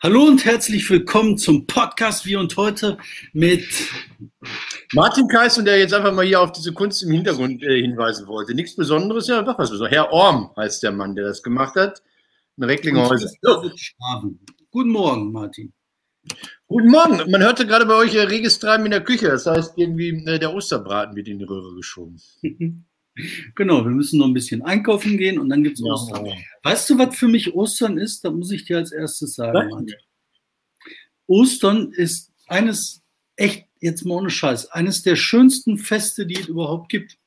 Hallo und herzlich willkommen zum Podcast wie und heute mit Martin Kais und der jetzt einfach mal hier auf diese Kunst im Hintergrund äh, hinweisen wollte. Nichts Besonderes, ja, doch was Besonderes. Herr Orm heißt der Mann, der das gemacht hat. In Recklinghäuser. Guten Morgen, Martin. Guten Morgen. Man hörte gerade bei euch äh, reges Treiben in der Küche. Das heißt, irgendwie äh, der Osterbraten wird in die Röhre geschoben. Genau, wir müssen noch ein bisschen einkaufen gehen und dann gibt es ja. Ostern. Weißt du, was für mich Ostern ist? Da muss ich dir als erstes sagen. Ostern ist eines, echt, jetzt mal ohne Scheiß, eines der schönsten Feste, die es überhaupt gibt.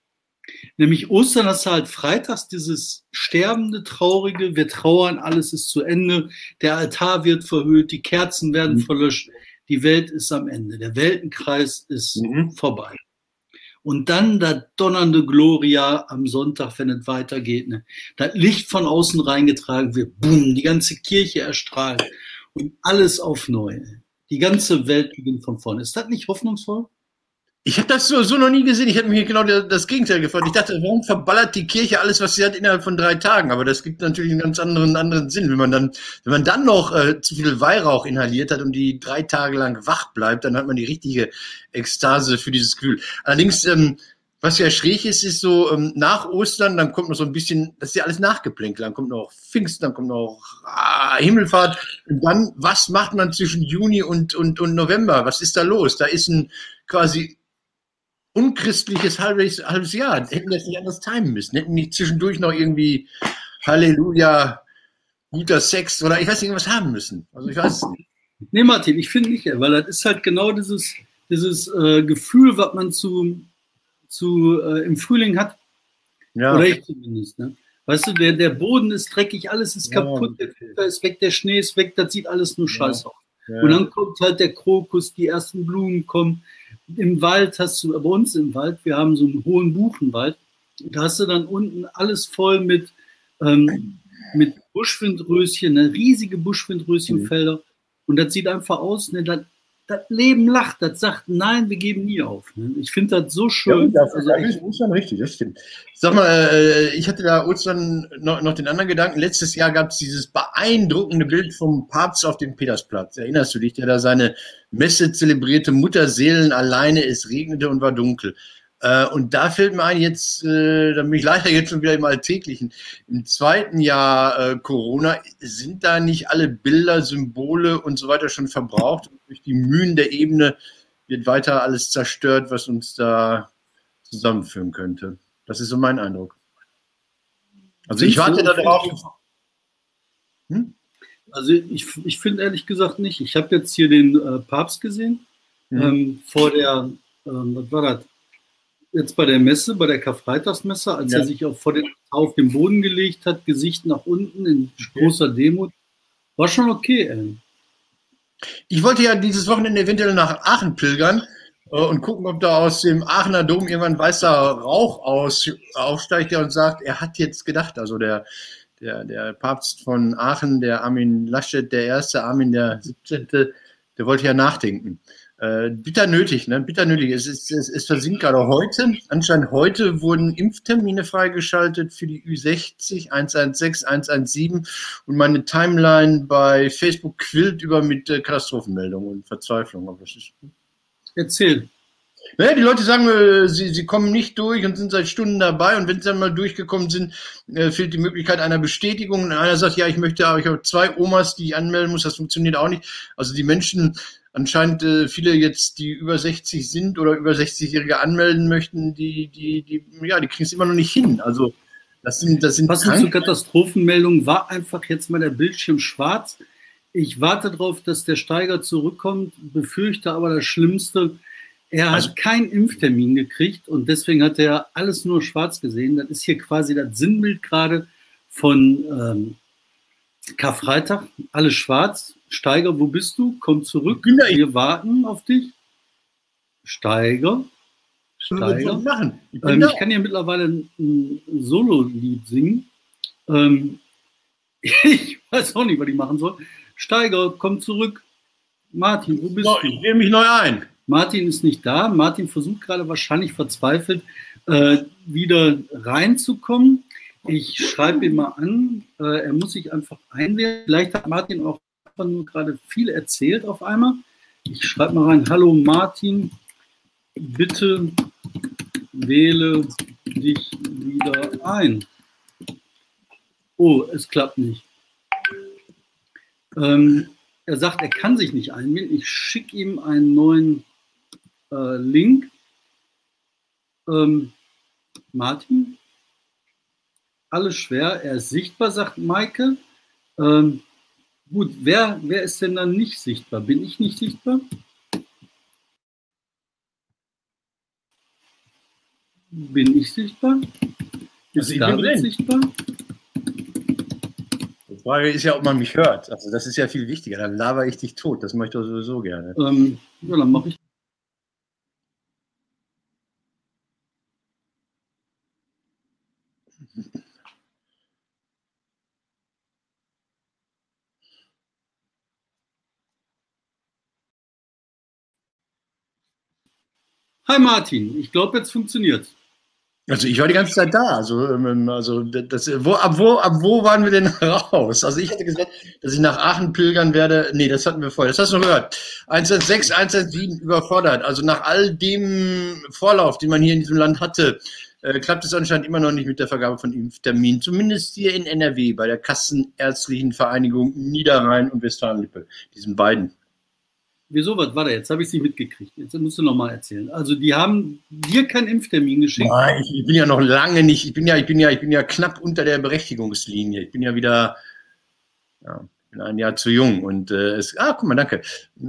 Nämlich Ostern hast du halt freitags dieses sterbende, traurige, wir trauern, alles ist zu Ende, der Altar wird verhüllt, die Kerzen werden mhm. verlöscht, die Welt ist am Ende, der Weltenkreis ist mhm. vorbei. Und dann das donnernde Gloria am Sonntag, wenn es weitergeht. Ne? Das Licht von außen reingetragen wird, boom, die ganze Kirche erstrahlt und alles auf neu. Die ganze Welt beginnt von vorne. Ist das nicht hoffnungsvoll? Ich habe das so, so noch nie gesehen. Ich habe mir genau das Gegenteil gefragt. Ich dachte, warum verballert die Kirche alles, was sie hat, innerhalb von drei Tagen? Aber das gibt natürlich einen ganz anderen, anderen Sinn. Wenn man dann, wenn man dann noch äh, zu viel Weihrauch inhaliert hat und die drei Tage lang wach bleibt, dann hat man die richtige Ekstase für dieses Gefühl. Allerdings, ähm, was ja schräg ist, ist so ähm, nach Ostern, dann kommt noch so ein bisschen, das ist ja alles nachgeplänkelt. Dann kommt noch Pfingsten, dann kommt noch ah, Himmelfahrt. Und dann, was macht man zwischen Juni und, und, und November? Was ist da los? Da ist ein quasi unchristliches halbes, halbes Jahr. Hätten das nicht anders timen müssen. Hätten nicht zwischendurch noch irgendwie Halleluja, guter Sex oder ich weiß nicht, irgendwas haben müssen. Also ich weiß. Nee, Martin, ich finde nicht, weil das ist halt genau dieses, dieses äh, Gefühl, was man zu, zu äh, im Frühling hat. Ja. Oder ich zumindest. Ne? Weißt du, der, der Boden ist dreckig, alles ist ja, kaputt, der Filter ist weg, der Schnee ist weg, das sieht alles nur scheiße aus. Ja. Und dann kommt halt der Krokus, die ersten Blumen kommen, im Wald hast du, bei uns im Wald, wir haben so einen hohen Buchenwald, da hast du dann unten alles voll mit, ähm, mit Buschwindröschen, ne, riesige Buschwindröschenfelder. Mhm. Und das sieht einfach aus, ne, das, das Leben lacht, das sagt, nein, wir geben nie auf. Ne? Ich finde das so schön. Ja, das, also, das ist Ostern richtig, das stimmt. Sag mal, äh, ich hatte da Ostern noch, noch den anderen Gedanken. Letztes Jahr gab es dieses beeindruckende Bild vom Papst auf dem Petersplatz. Erinnerst du dich, der da seine Messe zelebrierte Mutterseelen alleine, es regnete und war dunkel. Äh, und da fällt mir ein, jetzt, äh, da bin ich leider jetzt schon wieder im Alltäglichen. Im zweiten Jahr äh, Corona sind da nicht alle Bilder, Symbole und so weiter schon verbraucht. Und durch die Mühen der Ebene wird weiter alles zerstört, was uns da zusammenführen könnte. Das ist so mein Eindruck. Also ich warte da drauf. Hm? Also ich, ich finde ehrlich gesagt nicht. Ich habe jetzt hier den äh, Papst gesehen. Mhm. Ähm, vor der, ähm, was war das? Jetzt bei der Messe, bei der Karfreitagsmesse, als ja. er sich auch vor den, auf den Boden gelegt hat, Gesicht nach unten in großer Demut. War schon okay, ey. Ich wollte ja dieses Wochenende eventuell nach Aachen pilgern äh, und gucken, ob da aus dem Aachener Dom irgendwann weißer Rauch aus, aufsteigt, der und sagt, er hat jetzt gedacht, also der, der, der Papst von Aachen, der Armin Laschet, der erste, Armin der 17., der wollte ja nachdenken. Äh, bitter nötig, ne? Bitter nötig. Es, ist, es, es versinkt gerade heute. Anscheinend heute wurden Impftermine freigeschaltet für die Ü60, 116, 117 und meine Timeline bei Facebook quillt über mit äh, Katastrophenmeldungen und Verzweiflung. Aber das ist, Erzähl. Naja, die Leute sagen, äh, sie, sie kommen nicht durch und sind seit Stunden dabei und wenn sie dann mal durchgekommen sind, äh, fehlt die Möglichkeit einer Bestätigung. Und einer sagt, ja, ich möchte, aber ich habe zwei Omas, die ich anmelden muss, das funktioniert auch nicht. Also die Menschen, anscheinend äh, viele jetzt, die über 60 sind oder über 60-Jährige anmelden möchten, die, die, die, ja, die kriegen es immer noch nicht hin. Also das sind, das sind Passend zur Katastrophenmeldung war einfach jetzt mal der Bildschirm schwarz. Ich warte darauf, dass der Steiger zurückkommt, befürchte aber das Schlimmste er also, hat keinen Impftermin gekriegt und deswegen hat er alles nur schwarz gesehen. Das ist hier quasi das Sinnbild gerade von ähm, Karfreitag. Alles schwarz. Steiger, wo bist du? Komm zurück. Wir warten auf dich. Steiger. Steiger. Ich, ähm, ich, kann ja mittlerweile ein, ein Solo-Lied singen. Ähm, ich weiß auch nicht, was ich machen soll. Steiger, komm zurück. Martin, wo bist so, du? Ich nehme mich neu ein. Martin ist nicht da. Martin versucht gerade wahrscheinlich verzweifelt äh, wieder reinzukommen. Ich schreibe ihn mal an. Äh, er muss sich einfach einwählen. Vielleicht hat Martin auch nur gerade viel erzählt auf einmal. Ich schreibe mal rein, hallo Martin, bitte wähle dich wieder ein. Oh, es klappt nicht. Ähm, er sagt, er kann sich nicht einwählen. Ich schicke ihm einen neuen äh, Link. Ähm, Martin, alles schwer. Er ist sichtbar, sagt Maike. Ähm, gut, wer, wer ist denn dann nicht sichtbar? Bin ich nicht sichtbar? Bin ich sichtbar? Ist also David sichtbar? Die Frage ist ja, ob man mich hört. Also das ist ja viel wichtiger. Dann laber ich dich tot. Das möchte ich sowieso gerne. Ähm, ja, dann mache ich Hi Martin, ich glaube, jetzt funktioniert also ich war die ganze Zeit da. Also, ähm, also das, wo, ab, wo, ab wo waren wir denn raus? Also ich hatte gesagt, dass ich nach Aachen pilgern werde. Nee, das hatten wir vorher. Das hast du noch gehört. 116, 117 überfordert. Also nach all dem Vorlauf, den man hier in diesem Land hatte, äh, klappt es anscheinend immer noch nicht mit der Vergabe von Impfterminen. Zumindest hier in NRW bei der Kassenärztlichen Vereinigung Niederrhein und Westfalen-Lippe. Diesen beiden. Wieso, was war da jetzt? Habe ich sie mitgekriegt. Jetzt musst du nochmal erzählen. Also die haben dir keinen Impftermin geschickt. Nein, ich, bin ja noch lange nicht, ich bin ja, ich bin ja, ich bin ja knapp unter der Berechtigungslinie. Ich bin ja wieder, ja, bin ein Jahr zu jung und äh, es, ah, guck mal, danke.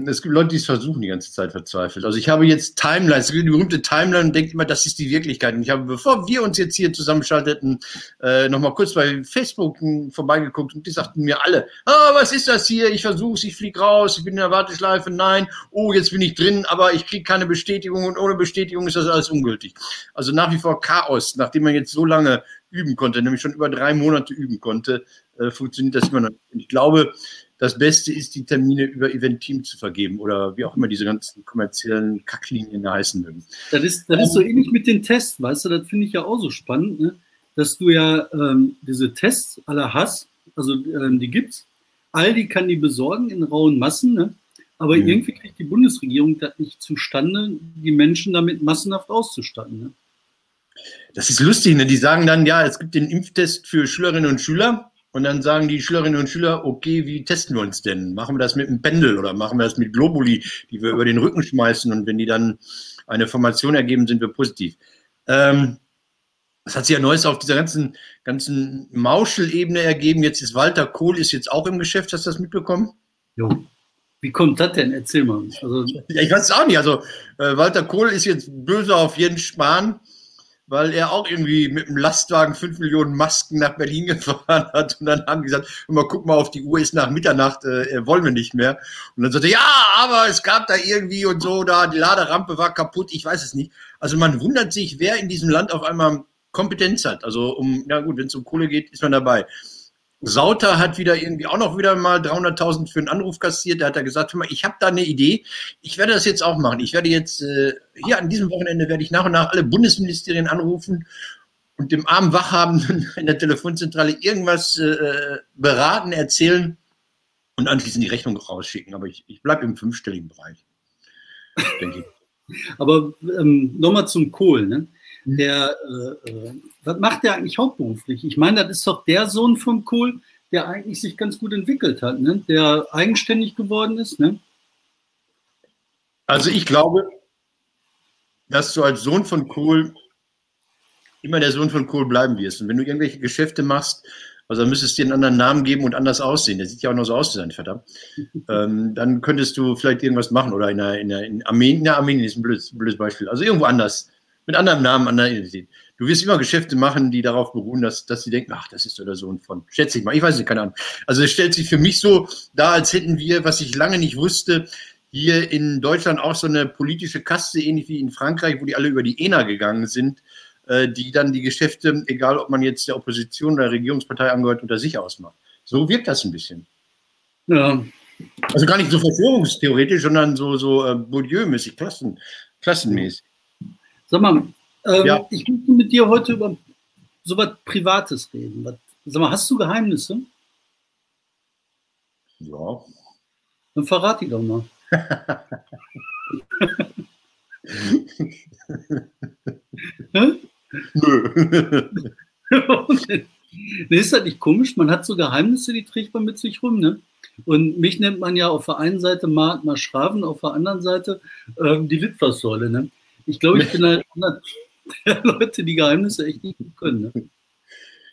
Es gibt Leute, die es versuchen, die ganze Zeit verzweifelt. Also ich habe jetzt Timelines, die berühmte Timeline und denke immer, das ist die Wirklichkeit. Und ich habe, bevor wir uns jetzt hier zusammenschalteten, äh, nochmal kurz bei Facebook vorbeigeguckt und die sagten mir alle, ah, was ist das hier? Ich versuche ich fliege raus, ich bin in der Warteschleife, nein, oh, jetzt bin ich drin, aber ich kriege keine Bestätigung und ohne Bestätigung ist das alles ungültig. Also nach wie vor Chaos, nachdem man jetzt so lange üben konnte, nämlich schon über drei Monate üben konnte, äh, funktioniert das immer noch. Ich glaube, das Beste ist, die Termine über Event Team zu vergeben oder wie auch immer diese ganzen kommerziellen Kacklinien heißen mögen. Das ist, das ist so ähnlich mit den Tests, weißt du, das finde ich ja auch so spannend, ne? dass du ja ähm, diese Tests aller hast, also ähm, die gibt's. Aldi kann die besorgen in rauen Massen, ne? aber mhm. irgendwie kriegt die Bundesregierung das nicht zustande, die Menschen damit massenhaft auszustatten. Ne? Das ist lustig, ne? die sagen dann, ja, es gibt den Impftest für Schülerinnen und Schüler und dann sagen die Schülerinnen und Schüler, okay, wie testen wir uns denn? Machen wir das mit einem Pendel oder machen wir das mit Globuli, die wir über den Rücken schmeißen und wenn die dann eine Formation ergeben, sind wir positiv. Ähm, das hat sich ja Neues auf dieser ganzen, ganzen Mauschelebene ergeben. Jetzt ist Walter Kohl ist jetzt auch im Geschäft. Hast du das mitbekommen? Jo. Wie kommt das denn? Erzähl mal. Also ja, ich weiß es auch nicht. Also äh, Walter Kohl ist jetzt böse auf Jens Spahn weil er auch irgendwie mit einem Lastwagen fünf Millionen Masken nach Berlin gefahren hat. Und dann haben die gesagt, mal guck mal auf die Uhr, ist nach Mitternacht, äh, wollen wir nicht mehr. Und dann sagte ja, aber es gab da irgendwie und so, da die Laderampe war kaputt, ich weiß es nicht. Also man wundert sich, wer in diesem Land auf einmal Kompetenz hat. Also um, na gut, wenn es um Kohle geht, ist man dabei. Sauter hat wieder irgendwie auch noch wieder mal 300.000 für einen Anruf kassiert. Da hat er gesagt, mal, ich habe da eine Idee. Ich werde das jetzt auch machen. Ich werde jetzt äh, hier an diesem Wochenende werde ich nach und nach alle Bundesministerien anrufen und dem armen Wachhabenden in der Telefonzentrale irgendwas äh, beraten, erzählen und anschließend die Rechnung rausschicken. Aber ich, ich bleibe im fünfstelligen Bereich, denke ich. Aber ähm, nochmal zum Kohl. Ne? Mhm. Der, äh, äh, was macht der eigentlich hauptberuflich? Ich meine, das ist doch der Sohn von Kohl, der eigentlich sich ganz gut entwickelt hat, ne? der eigenständig geworden ist. Ne? Also ich glaube, dass du als Sohn von Kohl immer der Sohn von Kohl bleiben wirst. Und wenn du irgendwelche Geschäfte machst, also dann müsstest du dir einen anderen Namen geben und anders aussehen. Der sieht ja auch noch so aus, sein Vater. ähm, dann könntest du vielleicht irgendwas machen. Oder in, einer, in, einer, in Armenien, ja, Armenien ist ein blödes, blödes Beispiel. Also irgendwo anders mit anderem Namen, anderer Identität. Du wirst immer Geschäfte machen, die darauf beruhen, dass, dass sie denken, ach, das ist so der Sohn von, schätze ich mal, ich weiß nicht, keine Ahnung. Also es stellt sich für mich so dar, als hätten wir, was ich lange nicht wusste, hier in Deutschland auch so eine politische Kaste, ähnlich wie in Frankreich, wo die alle über die ENA gegangen sind, äh, die dann die Geschäfte, egal ob man jetzt der Opposition oder der Regierungspartei angehört, unter sich ausmacht. So wirkt das ein bisschen. Ja. Also gar nicht so verschwörungstheoretisch, sondern so, so äh, Bourdieu-mäßig, Klassen, klassenmäßig. Sag mal, ähm, ja. ich möchte mit dir heute über so was Privates reden. Was, sag mal, hast du Geheimnisse? Ja. Dann verrat die doch mal. Nö. ist das nicht komisch? Man hat so Geheimnisse, die trägt man mit sich rum, ne? Und mich nennt man ja auf der einen Seite Martmar Schraven, auf der anderen Seite ähm, die Litfaßsäule, ne? Ich glaube, ich bin halt einer der Leute, die Geheimnisse echt nicht gut können, ne?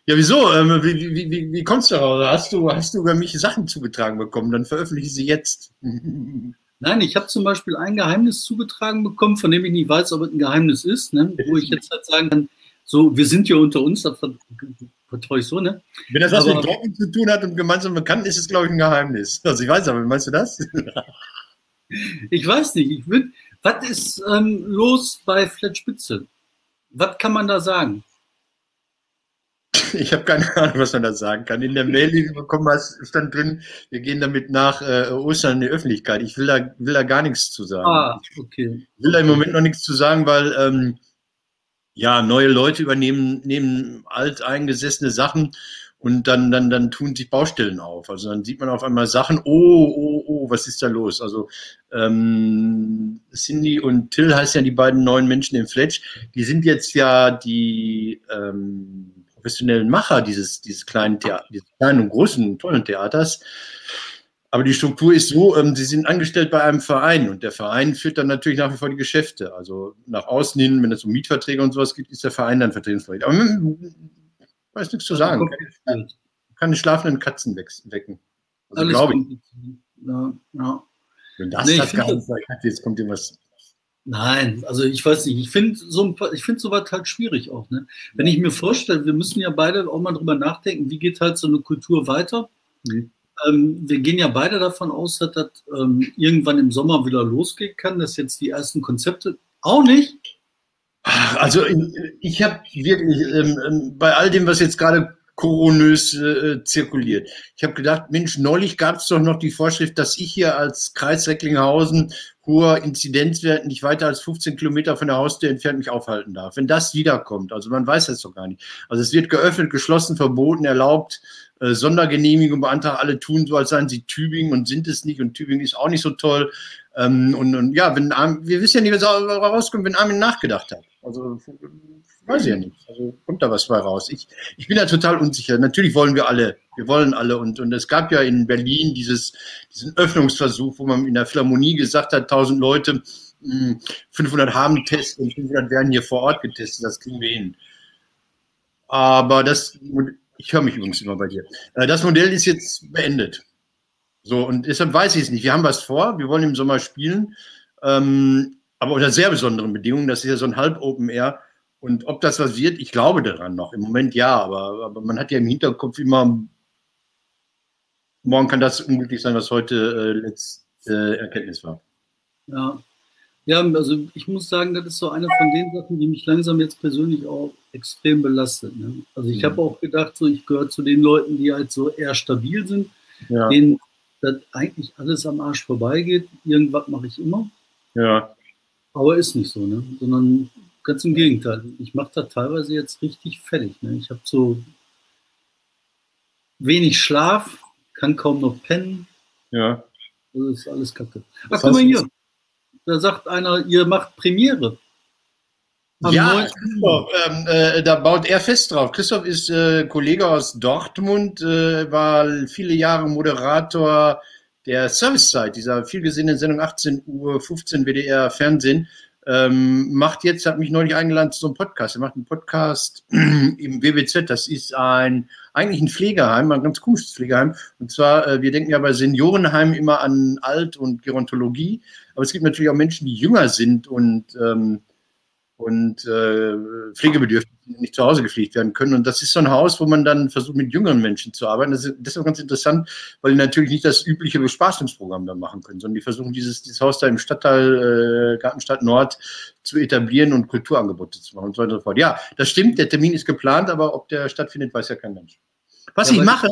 Ja, wieso? Ähm, wie, wie, wie, wie kommst du daraus? Hast du, hast du über mich Sachen zugetragen bekommen? Dann veröffentliche sie jetzt. Nein, ich habe zum Beispiel ein Geheimnis zugetragen bekommen, von dem ich nicht weiß, ob es ein Geheimnis ist, ne? wo ich jetzt halt sagen kann, so, wir sind ja unter uns, das vertraue ich so, ne? Wenn das was aber, mit Drogen zu tun hat und gemeinsam bekannt ist, ist es, glaube ich, ein Geheimnis. Also ich weiß aber, meinst du das? ich weiß nicht. Ich würd, was ist ähm, los bei Flatspitze? Was kann man da sagen? Ich habe keine Ahnung, was man da sagen kann. In der Mail, die du bekommen hast, stand drin, wir gehen damit nach äh, Ostern in die Öffentlichkeit. Ich will da, will da gar nichts zu sagen. Ah, okay. Ich will da im Moment noch nichts zu sagen, weil ähm, ja, neue Leute übernehmen nehmen alteingesessene Sachen und dann, dann, dann tun sich Baustellen auf. Also dann sieht man auf einmal Sachen, oh, oh, oh, was ist da los? Also ähm, Cindy und Till heißt ja die beiden neuen Menschen im Fletch, die sind jetzt ja die ähm, professionellen Macher dieses, dieses kleinen Theater, dieses kleinen und großen, tollen Theaters. Aber die Struktur ist so, ähm, sie sind angestellt bei einem Verein und der Verein führt dann natürlich nach wie vor die Geschäfte. Also nach außen hin, wenn es um Mietverträge und sowas geht, ist der Verein dann vertretungsberechtigt. Aber man weiß nichts zu sagen. Kann, kann die schlafenden Katzen wecken. Also glaube ich. Ja, ja. Wenn das nee, das Ganze hat, jetzt kommt dir was. Nein, also ich weiß nicht, ich finde so ich finde sowas halt schwierig auch. Ne? Wenn ich mir vorstelle, wir müssen ja beide auch mal drüber nachdenken, wie geht halt so eine Kultur weiter. Mhm ähm, wir gehen ja beide davon aus, dass das ähm, irgendwann im Sommer wieder losgehen kann, dass jetzt die ersten Konzepte auch nicht. Also ich habe wirklich ähm, ähm, bei all dem, was jetzt gerade koronös äh, zirkuliert. Ich habe gedacht, Mensch, neulich gab es doch noch die Vorschrift, dass ich hier als Kreis Recklinghausen hoher Inzidenzwert nicht weiter als 15 Kilometer von der Haustür entfernt mich aufhalten darf. Wenn das wiederkommt, also man weiß das doch gar nicht. Also es wird geöffnet, geschlossen, verboten, erlaubt, äh, Sondergenehmigung beantragt, alle tun so, als seien sie Tübingen und sind es nicht und Tübingen ist auch nicht so toll. Ähm, und, und, ja, wenn wir wissen ja nicht, was rauskommt, wenn Armin nachgedacht hat. Also weiß ich ja nicht. Also kommt da was bei raus. Ich, ich bin da total unsicher. Natürlich wollen wir alle, wir wollen alle. Und, und es gab ja in Berlin dieses, diesen Öffnungsversuch, wo man in der Philharmonie gesagt hat, 1000 Leute, 500 hm, haben Test und 500 werden hier vor Ort getestet. Das kriegen wir hin. Aber das, ich höre mich übrigens immer bei dir. Äh, das Modell ist jetzt beendet. So, und deshalb weiß ich es nicht. Wir haben was vor, wir wollen im Sommer spielen, ähm, aber unter sehr besonderen Bedingungen. Das ist ja so ein Halb-Open Air. Und ob das was wird, ich glaube daran noch. Im Moment ja, aber, aber man hat ja im Hinterkopf immer, morgen kann das unglücklich sein, was heute äh, letzte äh, Erkenntnis war. Ja. Ja, also ich muss sagen, das ist so eine von den Sachen, die mich langsam jetzt persönlich auch extrem belastet. Ne? Also ich ja. habe auch gedacht, so ich gehöre zu den Leuten, die halt so eher stabil sind, ja. denen das eigentlich alles am Arsch vorbeigeht. Irgendwas mache ich immer. Ja. Aber ist nicht so, ne? Sondern ganz im Gegenteil. Ich mache da teilweise jetzt richtig fertig. Ne? Ich habe so wenig Schlaf, kann kaum noch pennen. Ja. Das ist alles kacke. Ach, guck mal hier. Da sagt einer, ihr macht Premiere. Am ja, Christoph, ähm, äh, da baut er fest drauf. Christoph ist äh, Kollege aus Dortmund, äh, war viele Jahre Moderator der Servicezeit, dieser vielgesehenen Sendung 18 Uhr 15 WDR Fernsehen. Ähm, macht jetzt, hat mich neulich eingeladen zu so einem Podcast. Er macht einen Podcast im WBZ. Das ist ein eigentlich ein Pflegeheim, ein ganz komisches Pflegeheim. Und zwar, äh, wir denken ja bei Seniorenheimen immer an Alt- und Gerontologie. Aber es gibt natürlich auch Menschen, die jünger sind und, ähm, und äh, pflegebedürftig nicht zu Hause gepflegt werden können. Und das ist so ein Haus, wo man dann versucht, mit jüngeren Menschen zu arbeiten. Das ist deshalb ganz interessant, weil die natürlich nicht das übliche Bespaßungsprogramm da machen können, sondern die versuchen, dieses, dieses Haus da im Stadtteil äh, Gartenstadt Nord zu etablieren und Kulturangebote zu machen und so weiter und so fort. Ja, das stimmt, der Termin ist geplant, aber ob der stattfindet, weiß ja kein Mensch. Was ja, ich mache,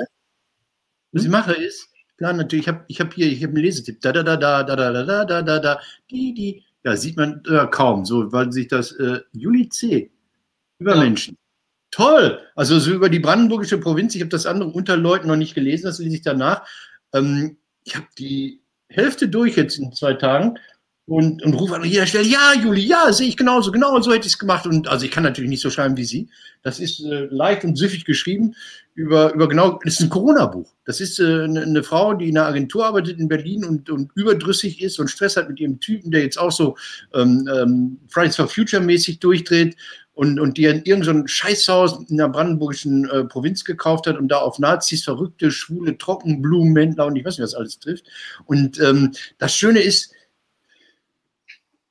was ich hm? mache ist, Klar, natürlich, ich habe ich hab hier, ich habe einen Lesetipp. Da, da, da, da, da, da, da, da, da, da, die, die. Ja, sieht man äh, kaum, so, weil sich das äh, Juli C. Über ja. Menschen. Toll! Also so über die brandenburgische Provinz, ich habe das andere unter Leuten noch nicht gelesen, das lese ich danach. Ähm, ich habe die Hälfte durch jetzt in zwei Tagen und, und rufe an jeder Stelle, ja, Juli, ja, sehe ich genauso, genau so hätte ich es gemacht. Und also ich kann natürlich nicht so schreiben wie Sie. Das ist äh, leicht und süffig geschrieben über, über genau, das ist ein Corona-Buch. Das ist äh, eine, eine, Frau, die in einer Agentur arbeitet in Berlin und, und überdrüssig ist und Stress hat mit ihrem Typen, der jetzt auch so ähm, ähm, Fridays for Future mäßig durchdreht und, und die in irgendein so Scheißhaus in der brandenburgischen äh, Provinz gekauft hat und da auf Nazis, verrückte, schwule Trockenblumenhändler und ich weiß nicht, was alles trifft. Und ähm, das Schöne ist,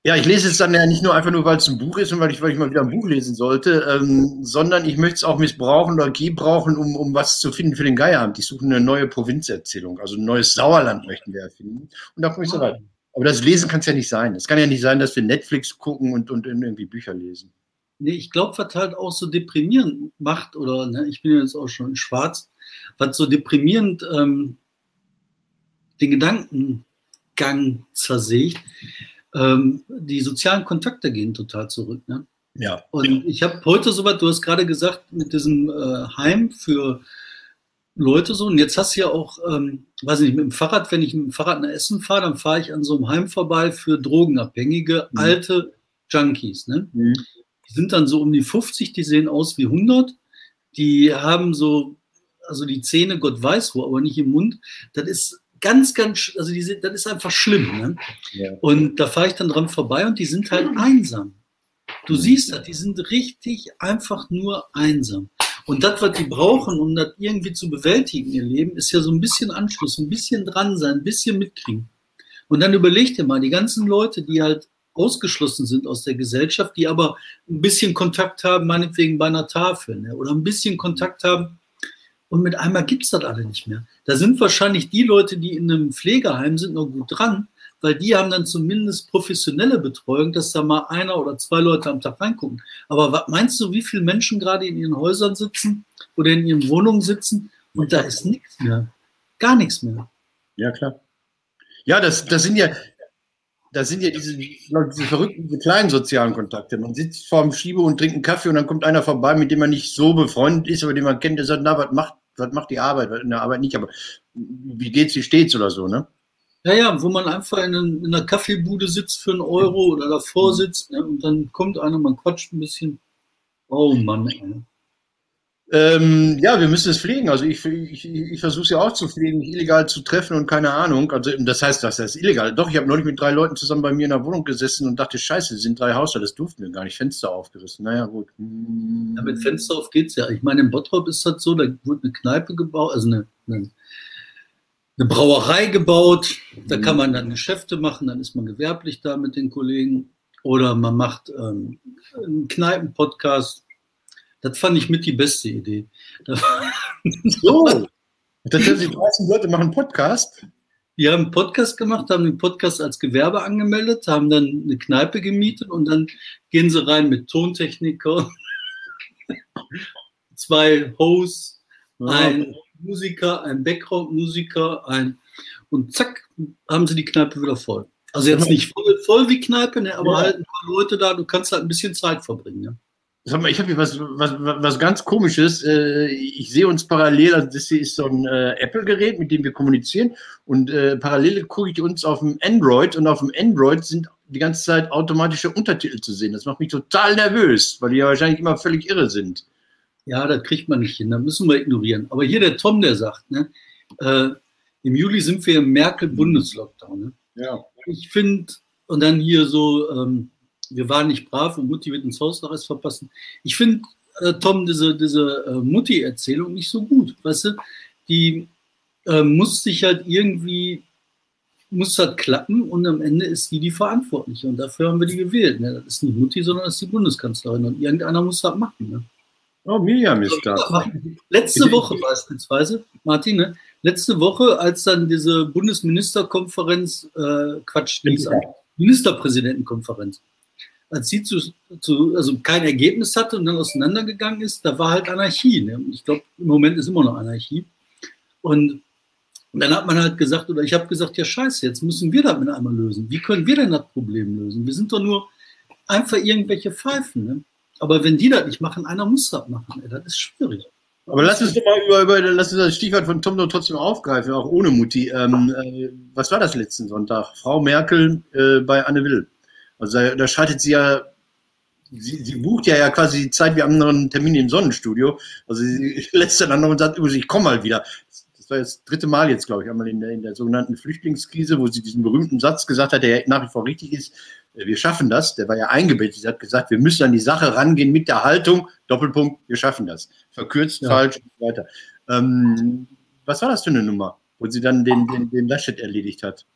ja, ich lese es dann ja nicht nur einfach nur, weil es ein Buch ist und weil ich, weil ich mal wieder ein Buch lesen sollte, ähm, sondern ich möchte es auch missbrauchen oder gebrauchen, um, um was zu finden für den Geierabend. Ich suche eine neue Provinzerzählung, also ein neues Sauerland möchten wir erfinden. Und da komme ich so rein. Aber das Lesen kann es ja nicht sein. Es kann ja nicht sein, dass wir Netflix gucken und, und irgendwie Bücher lesen. Nee, ich glaube, was halt auch so deprimierend macht, oder ne, ich bin jetzt auch schon schwarz, was so deprimierend ähm, den Gedankengang zersägt, ähm, die sozialen Kontakte gehen total zurück. Ne? Ja. Und ich habe heute so was, du hast gerade gesagt, mit diesem äh, Heim für Leute so, und jetzt hast du ja auch, ähm, weiß nicht, mit dem Fahrrad, wenn ich mit dem Fahrrad nach Essen fahre, dann fahre ich an so einem Heim vorbei für Drogenabhängige, mhm. alte Junkies. Ne? Mhm. Die sind dann so um die 50, die sehen aus wie 100, die haben so, also die Zähne, Gott weiß wo, aber nicht im Mund. Das ist ganz, ganz, also die, das ist einfach schlimm. Ne? Ja. Und da fahre ich dann dran vorbei und die sind halt einsam. Du mhm. siehst das, die sind richtig einfach nur einsam. Und das, was die brauchen, um das irgendwie zu bewältigen, ihr Leben, ist ja so ein bisschen Anschluss, ein bisschen dran sein, ein bisschen mitkriegen. Und dann überleg dir mal, die ganzen Leute, die halt ausgeschlossen sind aus der Gesellschaft, die aber ein bisschen Kontakt haben, meinetwegen bei einer Tafel, ne? oder ein bisschen Kontakt haben und mit einmal gibt es das alle nicht mehr. Da sind wahrscheinlich die Leute, die in einem Pflegeheim sind, noch gut dran, weil die haben dann zumindest professionelle Betreuung, dass da mal einer oder zwei Leute am Tag reingucken. Aber was meinst du, wie viele Menschen gerade in ihren Häusern sitzen oder in ihren Wohnungen sitzen und da ist nichts mehr? Gar nichts mehr. Ja, klar. Ja, das, das sind ja, das sind ja diese, diese verrückten, diese kleinen sozialen Kontakte. Man sitzt vor dem Schiebe und trinkt einen Kaffee und dann kommt einer vorbei, mit dem man nicht so befreundet ist, aber den man kennt, der sagt, na, was macht, was macht die Arbeit? In der Arbeit nicht, aber wie geht's, wie steht's oder so, ne? Ja, ja, wo man einfach in, in einer Kaffeebude sitzt für einen Euro oder davor mhm. sitzt ne, und dann kommt einer, man quatscht ein bisschen. Oh Mann, ey. Ähm, ja, wir müssen es pflegen. Also ich, ich, ich versuche es ja auch zu pflegen, illegal zu treffen und keine Ahnung. Also das heißt, das ist illegal. Doch, ich habe neulich mit drei Leuten zusammen bei mir in der Wohnung gesessen und dachte, scheiße, es sind drei Haushalte, das durften wir gar nicht. Fenster aufgerissen. Naja, gut. Ja, mit Fenster auf geht's ja. Ich meine, in Bottrop ist das so, da wurde eine Kneipe gebaut, also eine, eine, eine Brauerei gebaut. Da kann man dann Geschäfte machen, dann ist man gewerblich da mit den Kollegen. Oder man macht ähm, einen Kneipen-Podcast das fand ich mit die beste Idee. so, die 30 Leute machen Podcast. Die haben einen Podcast gemacht, haben den Podcast als Gewerbe angemeldet, haben dann eine Kneipe gemietet und dann gehen sie rein mit Tontechniker, zwei Hosts, ein Musiker, ein Background-Musiker, ein und zack, haben sie die Kneipe wieder voll. Also jetzt nicht voll, voll wie Kneipe, ne, aber ja. halt ein paar Leute da, du kannst halt ein bisschen Zeit verbringen. Ne? Sag mal, ich habe hier was, was, was ganz Komisches. Äh, ich sehe uns parallel, also das hier ist so ein äh, Apple-Gerät, mit dem wir kommunizieren. Und äh, parallel gucke ich uns auf dem Android und auf dem Android sind die ganze Zeit automatische Untertitel zu sehen. Das macht mich total nervös, weil die ja wahrscheinlich immer völlig irre sind. Ja, das kriegt man nicht hin, da müssen wir ignorieren. Aber hier der Tom, der sagt, ne, äh, im Juli sind wir im Merkel-Bundeslockdown. Ne? Ja. Ich finde, und dann hier so, ähm, wir waren nicht brav und Mutti wird ins Haus noch erst verpassen. Ich finde, äh, Tom, diese, diese äh, Mutti-Erzählung nicht so gut. Weißt du, die äh, muss sich halt irgendwie, muss halt klappen und am Ende ist die die Verantwortliche und dafür haben wir die gewählt. Ne? Das ist nicht Mutti, sondern das ist die Bundeskanzlerin und irgendeiner muss das machen. Ne? Oh, Miriam ist da. Letzte Woche beispielsweise, Martin, ne? letzte Woche, als dann diese Bundesministerkonferenz, äh, Quatsch, Ministerpräsidentenkonferenz, als sie zu, zu, also kein Ergebnis hatte und dann auseinandergegangen ist, da war halt Anarchie. Ne? Ich glaube, im Moment ist immer noch Anarchie. Und dann hat man halt gesagt, oder ich habe gesagt, ja scheiße, jetzt müssen wir das mit einmal lösen. Wie können wir denn das Problem lösen? Wir sind doch nur einfach irgendwelche Pfeifen. Ne? Aber wenn die das nicht machen, einer muss das machen. Ey, das ist schwierig. Aber lass uns mal über, über lass uns das Stichwort von Tom doch trotzdem aufgreifen, auch ohne Mutti. Ähm, äh, was war das letzten Sonntag? Frau Merkel äh, bei Anne Will. Also da, da schaltet sie ja, sie, sie, bucht ja, ja quasi die Zeit, wir haben noch einen Termin im Sonnenstudio. Also sie lässt dann noch und sagt, ich komme mal wieder. Das war das dritte Mal jetzt, glaube ich, einmal in der, in der sogenannten Flüchtlingskrise, wo sie diesen berühmten Satz gesagt hat, der nach wie vor richtig ist, äh, wir schaffen das. Der war ja eingebettet. Sie hat gesagt, wir müssen an die Sache rangehen mit der Haltung, Doppelpunkt, wir schaffen das. Verkürzt, ja. falsch und so weiter. Ähm, was war das für eine Nummer, wo sie dann den, den, den Laschet erledigt hat?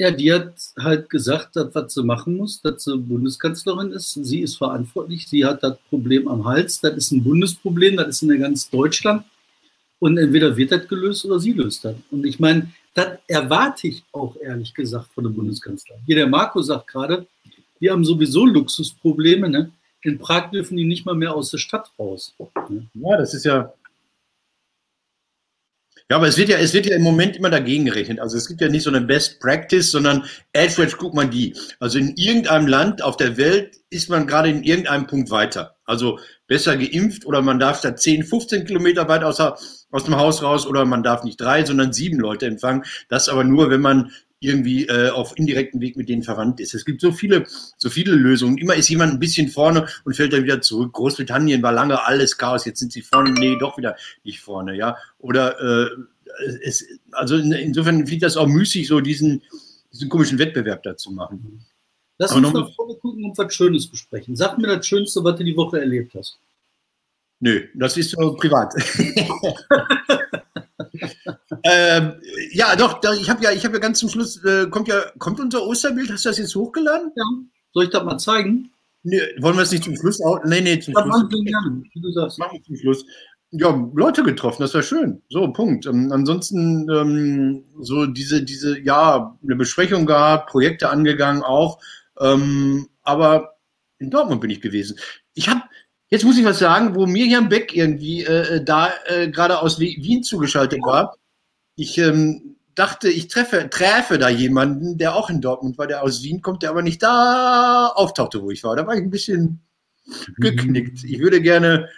Ja, die hat halt gesagt, dass, was sie machen muss, dass sie Bundeskanzlerin ist. Sie ist verantwortlich. Sie hat das Problem am Hals. Das ist ein Bundesproblem. Das ist in ganz Deutschland. Und entweder wird das gelöst oder sie löst das. Und ich meine, das erwarte ich auch ehrlich gesagt von der Bundeskanzlerin. Hier der Marco sagt gerade, wir haben sowieso Luxusprobleme. Ne? In Prag dürfen die nicht mal mehr aus der Stadt raus. Ne? Ja, das ist ja. Ja, aber es wird ja, es wird ja im Moment immer dagegen gerechnet. Also es gibt ja nicht so eine Best Practice, sondern Average, guck mal die. Also in irgendeinem Land auf der Welt ist man gerade in irgendeinem Punkt weiter. Also besser geimpft oder man darf da 10, 15 Kilometer weit außer aus dem Haus raus oder man darf nicht drei, sondern sieben Leute empfangen. Das aber nur, wenn man irgendwie äh, auf indirekten Weg mit denen verwandt ist. Es gibt so viele, so viele Lösungen. Immer ist jemand ein bisschen vorne und fällt dann wieder zurück. Großbritannien war lange alles Chaos, jetzt sind sie vorne, nee, doch wieder nicht vorne, ja. Oder äh, es, also insofern finde ich das auch müßig, so diesen, diesen komischen Wettbewerb da zu machen. Lass uns noch vorne gucken und was Schönes besprechen. Sag mir das Schönste, was du die Woche erlebt hast. Nö, das ist so privat. ähm, ja, doch, ich habe ja, ich habe ja ganz zum Schluss, äh, kommt ja, kommt unser Osterbild, hast du das jetzt hochgeladen? Ja. Soll ich das mal zeigen? Nee, wollen wir es nicht zum Schluss? Auch? Nee, nee, zum das Schluss. Machen wir gerne, wie du sagst. Machen wir zum Schluss. Ja, Leute getroffen, das war schön. So, Punkt. Ähm, ansonsten ähm, so diese, diese, ja, eine Besprechung gehabt, Projekte angegangen auch. Ähm, aber in Dortmund bin ich gewesen. Ich habe Jetzt muss ich was sagen, wo Miriam Beck irgendwie äh, äh da äh, gerade aus Wien zugeschaltet war. Ich ähm, dachte, ich treffe, treffe da jemanden, der auch in Dortmund war, der aus Wien kommt, der aber nicht da auftauchte, wo ich war. Da war ich ein bisschen geknickt. Ich würde gerne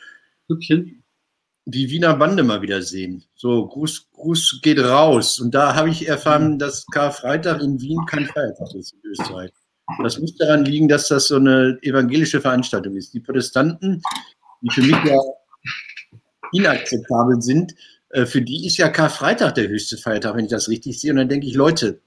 die Wiener Bande mal wieder sehen. So, Gruß, Gruß geht raus. Und da habe ich erfahren, dass Karfreitag in Wien kein Feiertag ist in Österreich. Das muss daran liegen, dass das so eine evangelische Veranstaltung ist. Die Protestanten, die für mich ja inakzeptabel sind, für die ist ja Karfreitag der höchste Feiertag, wenn ich das richtig sehe. Und dann denke ich, Leute,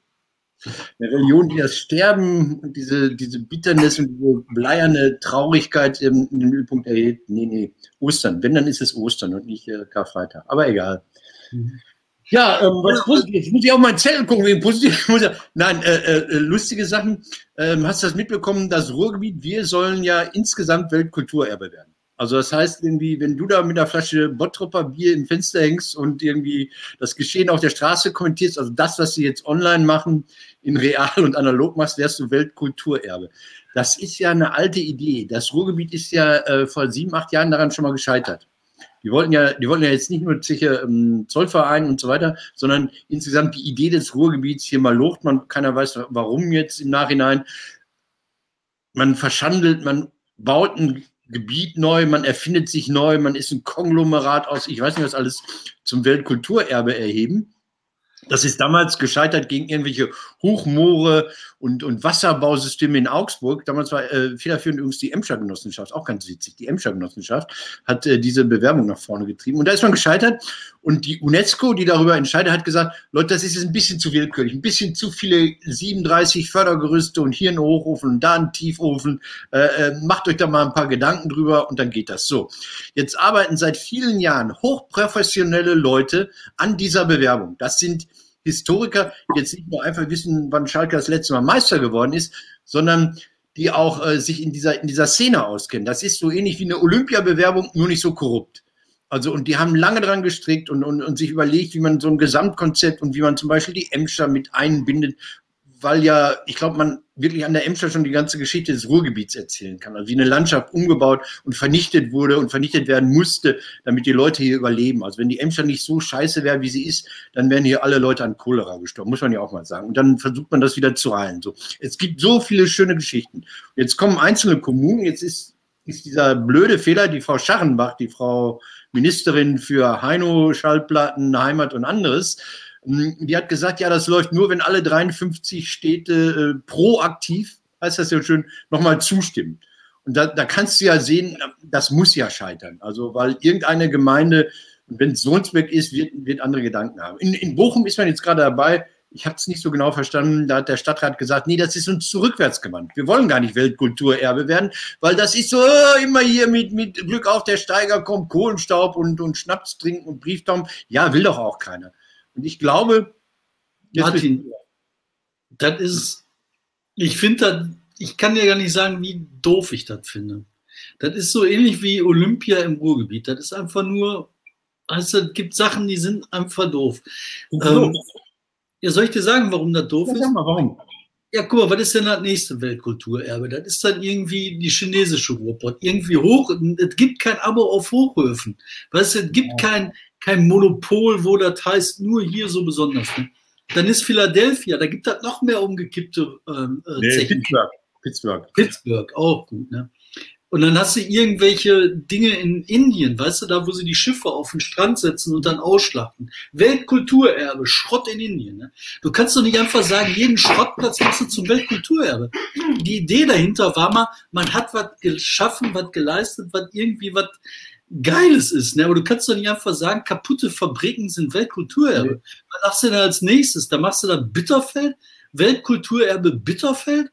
eine Religion, die das Sterben und diese, diese Bitternis und diese bleierne Traurigkeit in, den Mittelpunkt erhebt, nee, nee, Ostern. Wenn, dann ist es Ostern und nicht äh, Karfreitag. Aber egal. Mhm. Ja, ähm, was positiv. Muss ich auch mal Zettel gucken, wegen positiv. Nein, äh, äh, lustige Sachen. Ähm, hast du das mitbekommen? Das Ruhrgebiet, wir sollen ja insgesamt Weltkulturerbe werden. Also das heißt irgendwie, wenn du da mit einer Flasche Bottropper Bier im Fenster hängst und irgendwie das Geschehen auf der Straße kommentierst, also das, was sie jetzt online machen, in real und analog machst, wärst du Weltkulturerbe. Das ist ja eine alte Idee. Das Ruhrgebiet ist ja äh, vor sieben, acht Jahren daran schon mal gescheitert. Die wollten ja, die wollten ja jetzt nicht nur sicher ähm, Zollverein und so weiter, sondern insgesamt die Idee des Ruhrgebiets hier mal locht. Man, keiner weiß, warum jetzt im Nachhinein. Man verschandelt, man baut ein Gebiet neu, man erfindet sich neu, man ist ein Konglomerat aus, ich weiß nicht was alles, zum Weltkulturerbe erheben. Das ist damals gescheitert gegen irgendwelche Hochmoore und, und Wasserbausysteme in Augsburg. Damals war äh, federführend übrigens die Emscher Genossenschaft, auch ganz witzig. Die Emscher Genossenschaft hat äh, diese Bewerbung nach vorne getrieben. Und da ist man gescheitert. Und die UNESCO, die darüber entscheidet, hat gesagt, Leute, das ist jetzt ein bisschen zu willkürlich, ein bisschen zu viele 37 Fördergerüste und hier ein Hochofen und da ein Tiefofen. Äh, äh, macht euch da mal ein paar Gedanken drüber und dann geht das so. Jetzt arbeiten seit vielen Jahren hochprofessionelle Leute an dieser Bewerbung. Das sind Historiker, jetzt nicht nur einfach wissen, wann Schalke das letzte Mal Meister geworden ist, sondern die auch äh, sich in dieser, in dieser Szene auskennen. Das ist so ähnlich wie eine Olympiabewerbung, nur nicht so korrupt. Also, und die haben lange dran gestrickt und, und, und sich überlegt, wie man so ein Gesamtkonzept und wie man zum Beispiel die Emscher mit einbindet, weil ja, ich glaube, man wirklich an der Emscher schon die ganze Geschichte des Ruhrgebiets erzählen kann. Also wie eine Landschaft umgebaut und vernichtet wurde und vernichtet werden musste, damit die Leute hier überleben. Also wenn die Emscher nicht so scheiße wäre, wie sie ist, dann wären hier alle Leute an Cholera gestorben, muss man ja auch mal sagen. Und dann versucht man das wieder zu heilen. So, es gibt so viele schöne Geschichten. Jetzt kommen einzelne Kommunen, jetzt ist ist dieser blöde Fehler, die Frau Scharrenbach, die Frau Ministerin für Heino-Schallplatten, Heimat und anderes, die hat gesagt, ja, das läuft nur, wenn alle 53 Städte äh, proaktiv, heißt das ja schön, nochmal zustimmen. Und da, da kannst du ja sehen, das muss ja scheitern. Also, weil irgendeine Gemeinde, wenn es Sonsbeck ist, wird, wird andere Gedanken haben. In, in Bochum ist man jetzt gerade dabei, ich habe es nicht so genau verstanden, da hat der Stadtrat gesagt, nee, das ist uns zurückwärts gewandt. Wir wollen gar nicht Weltkulturerbe werden, weil das ist so äh, immer hier mit, mit Glück auf der Steiger kommt Kohlenstaub und, und Schnaps trinken und Brieftaum. Ja, will doch auch keiner. Und ich glaube, Martin, das ist, ich finde ich kann dir gar nicht sagen, wie doof ich das finde. Das ist so ähnlich wie Olympia im Ruhrgebiet. Das ist einfach nur, also es gibt Sachen, die sind einfach doof. Ähm, ja, soll ich dir sagen, warum das doof ja, ist? Sag mal, warum? Ja, guck mal, was ist denn das nächste Weltkulturerbe? Das ist dann irgendwie die chinesische Ruhrpott. Irgendwie hoch, es gibt kein Abo auf Hochhöfen. Weißt du, es gibt ja. kein, kein Monopol, wo das heißt, nur hier so besonders. Ne? Dann ist Philadelphia, da gibt es noch mehr umgekippte ähm, äh, nee, Pittsburgh. Pittsburgh. Pittsburgh, auch gut, ne? Und dann hast du irgendwelche Dinge in Indien, weißt du, da wo sie die Schiffe auf den Strand setzen und dann ausschlachten. Weltkulturerbe, Schrott in Indien. Ne? Du kannst doch nicht einfach sagen, jeden Schrottplatz machst du zum Weltkulturerbe. Die Idee dahinter war mal, man hat was geschaffen, was geleistet, was irgendwie was Geiles ist. Ne? Aber du kannst doch nicht einfach sagen, kaputte Fabriken sind Weltkulturerbe. Nee. Was machst du denn als nächstes? Da machst du dann Bitterfeld, Weltkulturerbe Bitterfeld.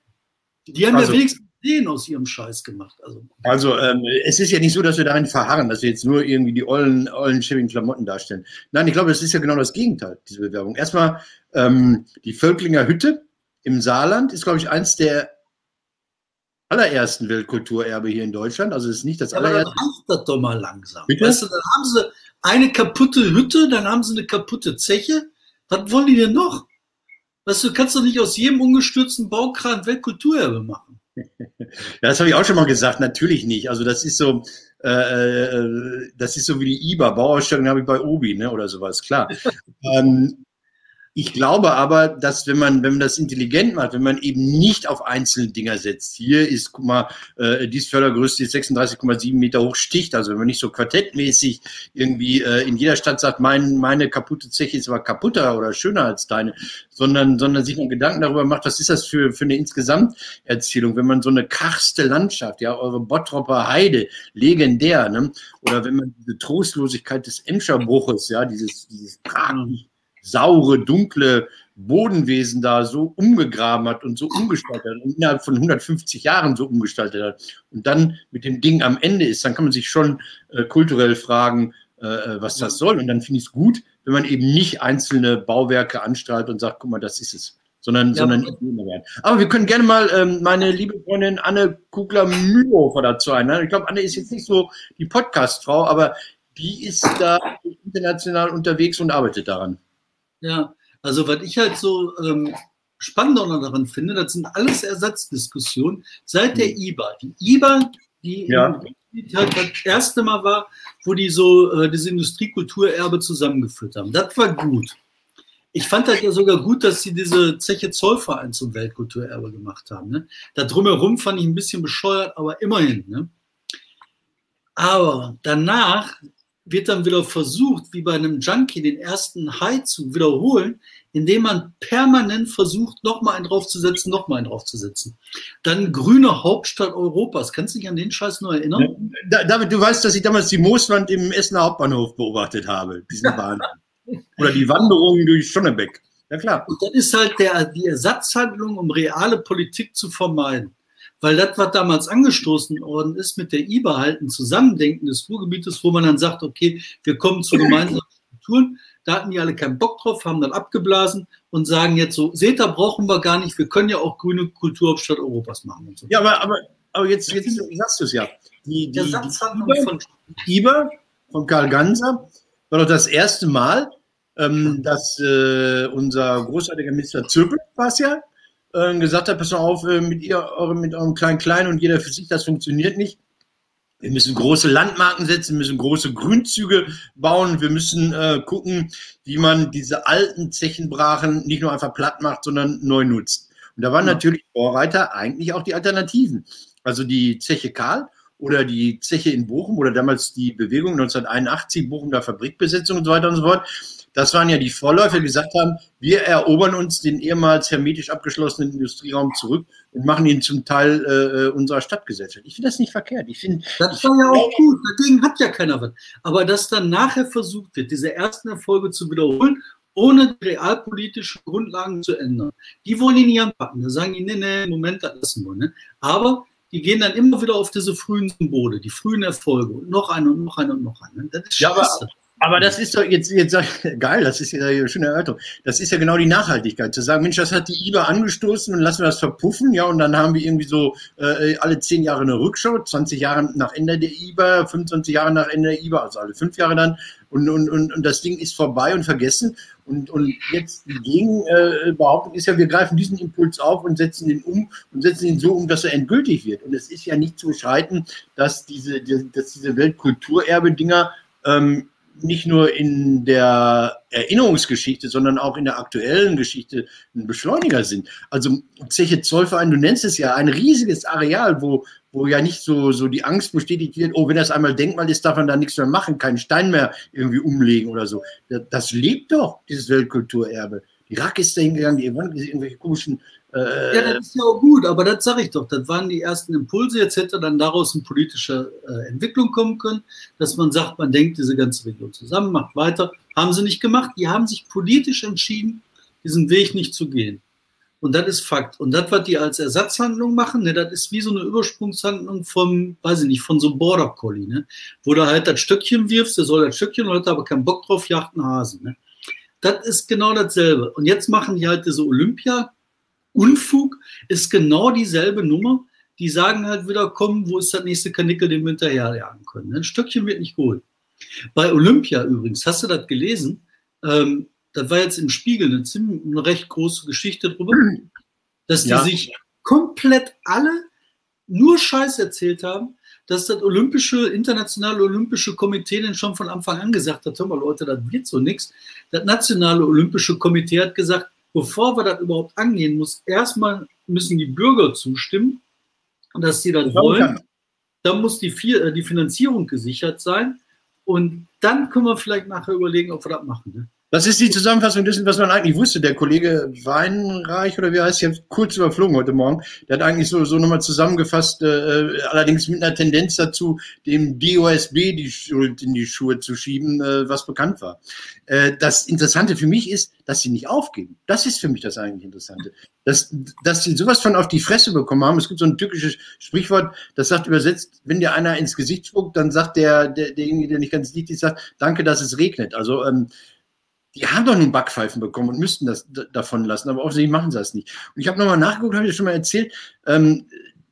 Die haben also, ja wenigstens Ideen aus ihrem Scheiß gemacht. Also, also ähm, es ist ja nicht so, dass wir darin verharren, dass wir jetzt nur irgendwie die ollen, ollen schäbigen Klamotten darstellen. Nein, ich glaube, es ist ja genau das Gegenteil, diese Bewerbung. Erstmal, ähm, die Völklinger Hütte im Saarland ist, glaube ich, eins der allerersten Weltkulturerbe hier in Deutschland. Also es ist nicht das allererste. Aber dann macht das doch mal langsam. Bitte? Weißt du, dann haben sie eine kaputte Hütte, dann haben sie eine kaputte Zeche. Was wollen die denn noch? Weißt du, du kannst doch nicht aus jedem ungestürzten Baukran Weltkulturerbe machen. Ja, das habe ich auch schon mal gesagt, natürlich nicht. Also das ist so, äh, äh das ist so wie die IBA, Bauausstellung habe ich bei Obi, ne, oder sowas, klar. ähm, ich glaube aber, dass wenn man, wenn man das intelligent macht, wenn man eben nicht auf einzelne Dinger setzt, hier ist, guck mal, äh, dies Fördergröße ist 36,7 Meter hoch sticht, also wenn man nicht so quartettmäßig irgendwie äh, in jeder Stadt sagt, mein, meine kaputte Zeche ist aber kaputter oder schöner als deine, sondern, sondern sich mal Gedanken darüber macht, was ist das für, für eine Insgesamterzählung, wenn man so eine karste Landschaft, ja, eure Bottropper Heide, legendär, ne? oder wenn man diese Trostlosigkeit des Emscherbruches, ja, dieses, dieses tragisch saure, dunkle Bodenwesen da so umgegraben hat und so umgestaltet hat und innerhalb von 150 Jahren so umgestaltet hat und dann mit dem Ding am Ende ist, dann kann man sich schon äh, kulturell fragen, äh, äh was das soll. Und dann finde ich es gut, wenn man eben nicht einzelne Bauwerke anstrahlt und sagt, guck mal, das ist es. Sondern, ja. sondern werden. Aber wir können gerne mal ähm, meine liebe Freundin Anne Kugler-Mühlhofer dazu einladen. Ich glaube, Anne ist jetzt nicht so die Podcast-Frau, aber die ist da international unterwegs und arbeitet daran. Ja, also was ich halt so ähm, spannend daran finde, das sind alles Ersatzdiskussionen seit der hm. IBA. Die IBA, die ja. halt das erste Mal war, wo die so äh, diese Industriekulturerbe zusammengeführt haben. Das war gut. Ich fand das ja sogar gut, dass sie diese Zeche Zollverein zum Weltkulturerbe gemacht haben. Ne? Da drumherum fand ich ein bisschen bescheuert, aber immerhin. Ne? Aber danach wird dann wieder versucht, wie bei einem Junkie, den ersten High zu wiederholen, indem man permanent versucht, nochmal einen draufzusetzen, nochmal einen draufzusetzen. Dann grüne Hauptstadt Europas. Kannst du dich an den Scheiß noch erinnern? Ja, David, du weißt, dass ich damals die Mooswand im Essener Hauptbahnhof beobachtet habe, diesen Bahn. Oder die Wanderungen durch Schonnebeck. Ja, klar. Und das ist halt der, die Ersatzhandlung, um reale Politik zu vermeiden. Weil das, was damals angestoßen worden ist mit der IBA halt ein Zusammendenken des Ruhrgebietes, wo man dann sagt, okay, wir kommen zu gemeinsamen Strukturen. Da hatten die alle keinen Bock drauf, haben dann abgeblasen und sagen jetzt so, SETA brauchen wir gar nicht, wir können ja auch grüne Kulturhauptstadt Europas machen. So. Ja, aber, aber, aber jetzt, jetzt sagst du es ja. Die, die, die IBA, von, IBA von Karl Ganser war doch das erste Mal, ähm, dass äh, unser großartiger Minister Zirkel war es ja, äh, gesagt hat, pass mal auf, äh, mit, ihr, eure, mit eurem Klein-Klein und jeder für sich, das funktioniert nicht. Wir müssen große Landmarken setzen, wir müssen große Grünzüge bauen, wir müssen äh, gucken, wie man diese alten Zechenbrachen nicht nur einfach platt macht, sondern neu nutzt. Und da waren ja. natürlich Vorreiter eigentlich auch die Alternativen. Also die Zeche Karl oder die Zeche in Bochum oder damals die Bewegung 1981, Bochumer Fabrikbesetzung und so weiter und so fort. Das waren ja die Vorläufer, die gesagt haben, wir erobern uns den ehemals hermetisch abgeschlossenen Industrieraum zurück und machen ihn zum Teil äh, unserer Stadtgesellschaft. Ich finde das nicht verkehrt. Ich finde, das war ja auch gut. Dagegen hat ja keiner was. Aber dass dann nachher versucht wird, diese ersten Erfolge zu wiederholen, ohne die realpolitischen Grundlagen zu ändern, die wollen ihn nicht anpacken. Da sagen die, nee, nee, Moment, das lassen wir. Ne? Aber die gehen dann immer wieder auf diese frühen Symbole, die frühen Erfolge und noch eine und noch eine und noch eine. Das ist ja, aber, aber das ist doch jetzt, jetzt geil, das ist ja eine schöne Erörterung. Das ist ja genau die Nachhaltigkeit, zu sagen, Mensch, das hat die IBA angestoßen und lassen wir das verpuffen, ja, und dann haben wir irgendwie so äh, alle zehn Jahre eine Rückschau, 20 Jahre nach Ende der IBA, 25 Jahre nach Ende der IBA, also alle fünf Jahre dann, und, und, und, und das Ding ist vorbei und vergessen. Und, und jetzt die Gegenbehauptung äh, ist ja, wir greifen diesen Impuls auf und setzen ihn um und setzen ihn so um, dass er endgültig wird. Und es ist ja nicht zu beschreiten, dass diese, dass diese Weltkulturerbe-Dinger ähm, nicht nur in der Erinnerungsgeschichte, sondern auch in der aktuellen Geschichte ein Beschleuniger sind. Also Zeche Zollverein, du nennst es ja ein riesiges Areal, wo, wo ja nicht so, so die Angst bestätigt wird, oh, wenn das einmal Denkmal ist, darf man da nichts mehr machen, keinen Stein mehr irgendwie umlegen oder so. Das lebt doch, dieses Weltkulturerbe. Die Rack ist da hingegangen, die irgendwelche komischen äh, ja, das ist ja auch gut, aber das sage ich doch. Das waren die ersten Impulse. Jetzt hätte dann daraus eine politische äh, Entwicklung kommen können, dass man sagt, man denkt diese ganze Region zusammen, macht weiter. Haben sie nicht gemacht. Die haben sich politisch entschieden, diesen Weg nicht zu gehen. Und das ist Fakt. Und das, was die als Ersatzhandlung machen, ne, das ist wie so eine Übersprungshandlung vom, weiß ich nicht, von so einem Border Collie, ne, wo du halt das Stöckchen wirfst, der soll das Stöckchen, hat aber keinen Bock drauf, jagt einen Hasen. Ne. Das ist genau dasselbe. Und jetzt machen die halt diese Olympia, Unfug ist genau dieselbe Nummer. Die sagen halt wieder, komm, wo ist das nächste Kanickel, den wir hinterherjagen können. Ein Stückchen wird nicht geholt. Bei Olympia übrigens, hast du das gelesen? Ähm, das war jetzt im Spiegel eine, ziemlich, eine recht große Geschichte drüber, dass die ja. sich komplett alle nur Scheiß erzählt haben, dass das Olympische, Internationale Olympische Komitee denn schon von Anfang an gesagt hat, hör mal Leute, das wird so nichts. Das Nationale Olympische Komitee hat gesagt, bevor wir das überhaupt angehen, muss erstmal müssen die Bürger zustimmen, dass sie das wollen. Dann muss die, äh, die Finanzierung gesichert sein. Und dann können wir vielleicht nachher überlegen, ob wir das machen. Ne? Das ist die Zusammenfassung dessen, was man eigentlich wusste. Der Kollege Weinreich oder wie heißt der, kurz überflogen heute Morgen, der hat eigentlich so, so nochmal zusammengefasst, äh, allerdings mit einer Tendenz dazu, dem DOSB die Schuld in die Schuhe zu schieben, äh, was bekannt war. Äh, das Interessante für mich ist, dass sie nicht aufgeben. Das ist für mich das eigentlich Interessante. Dass, dass sie sowas von auf die Fresse bekommen haben. Es gibt so ein türkisches Sprichwort, das sagt übersetzt, wenn dir einer ins Gesicht spuckt, dann sagt der, der derjenige, der nicht ganz liegt, sagt, danke, dass es regnet. Also ähm, die haben doch nun Backpfeifen bekommen und müssten das davon lassen, aber offensichtlich machen sie das nicht. Und ich habe nochmal nachgeguckt, habe ich schon mal erzählt, ähm,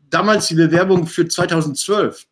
damals die Bewerbung für 2012.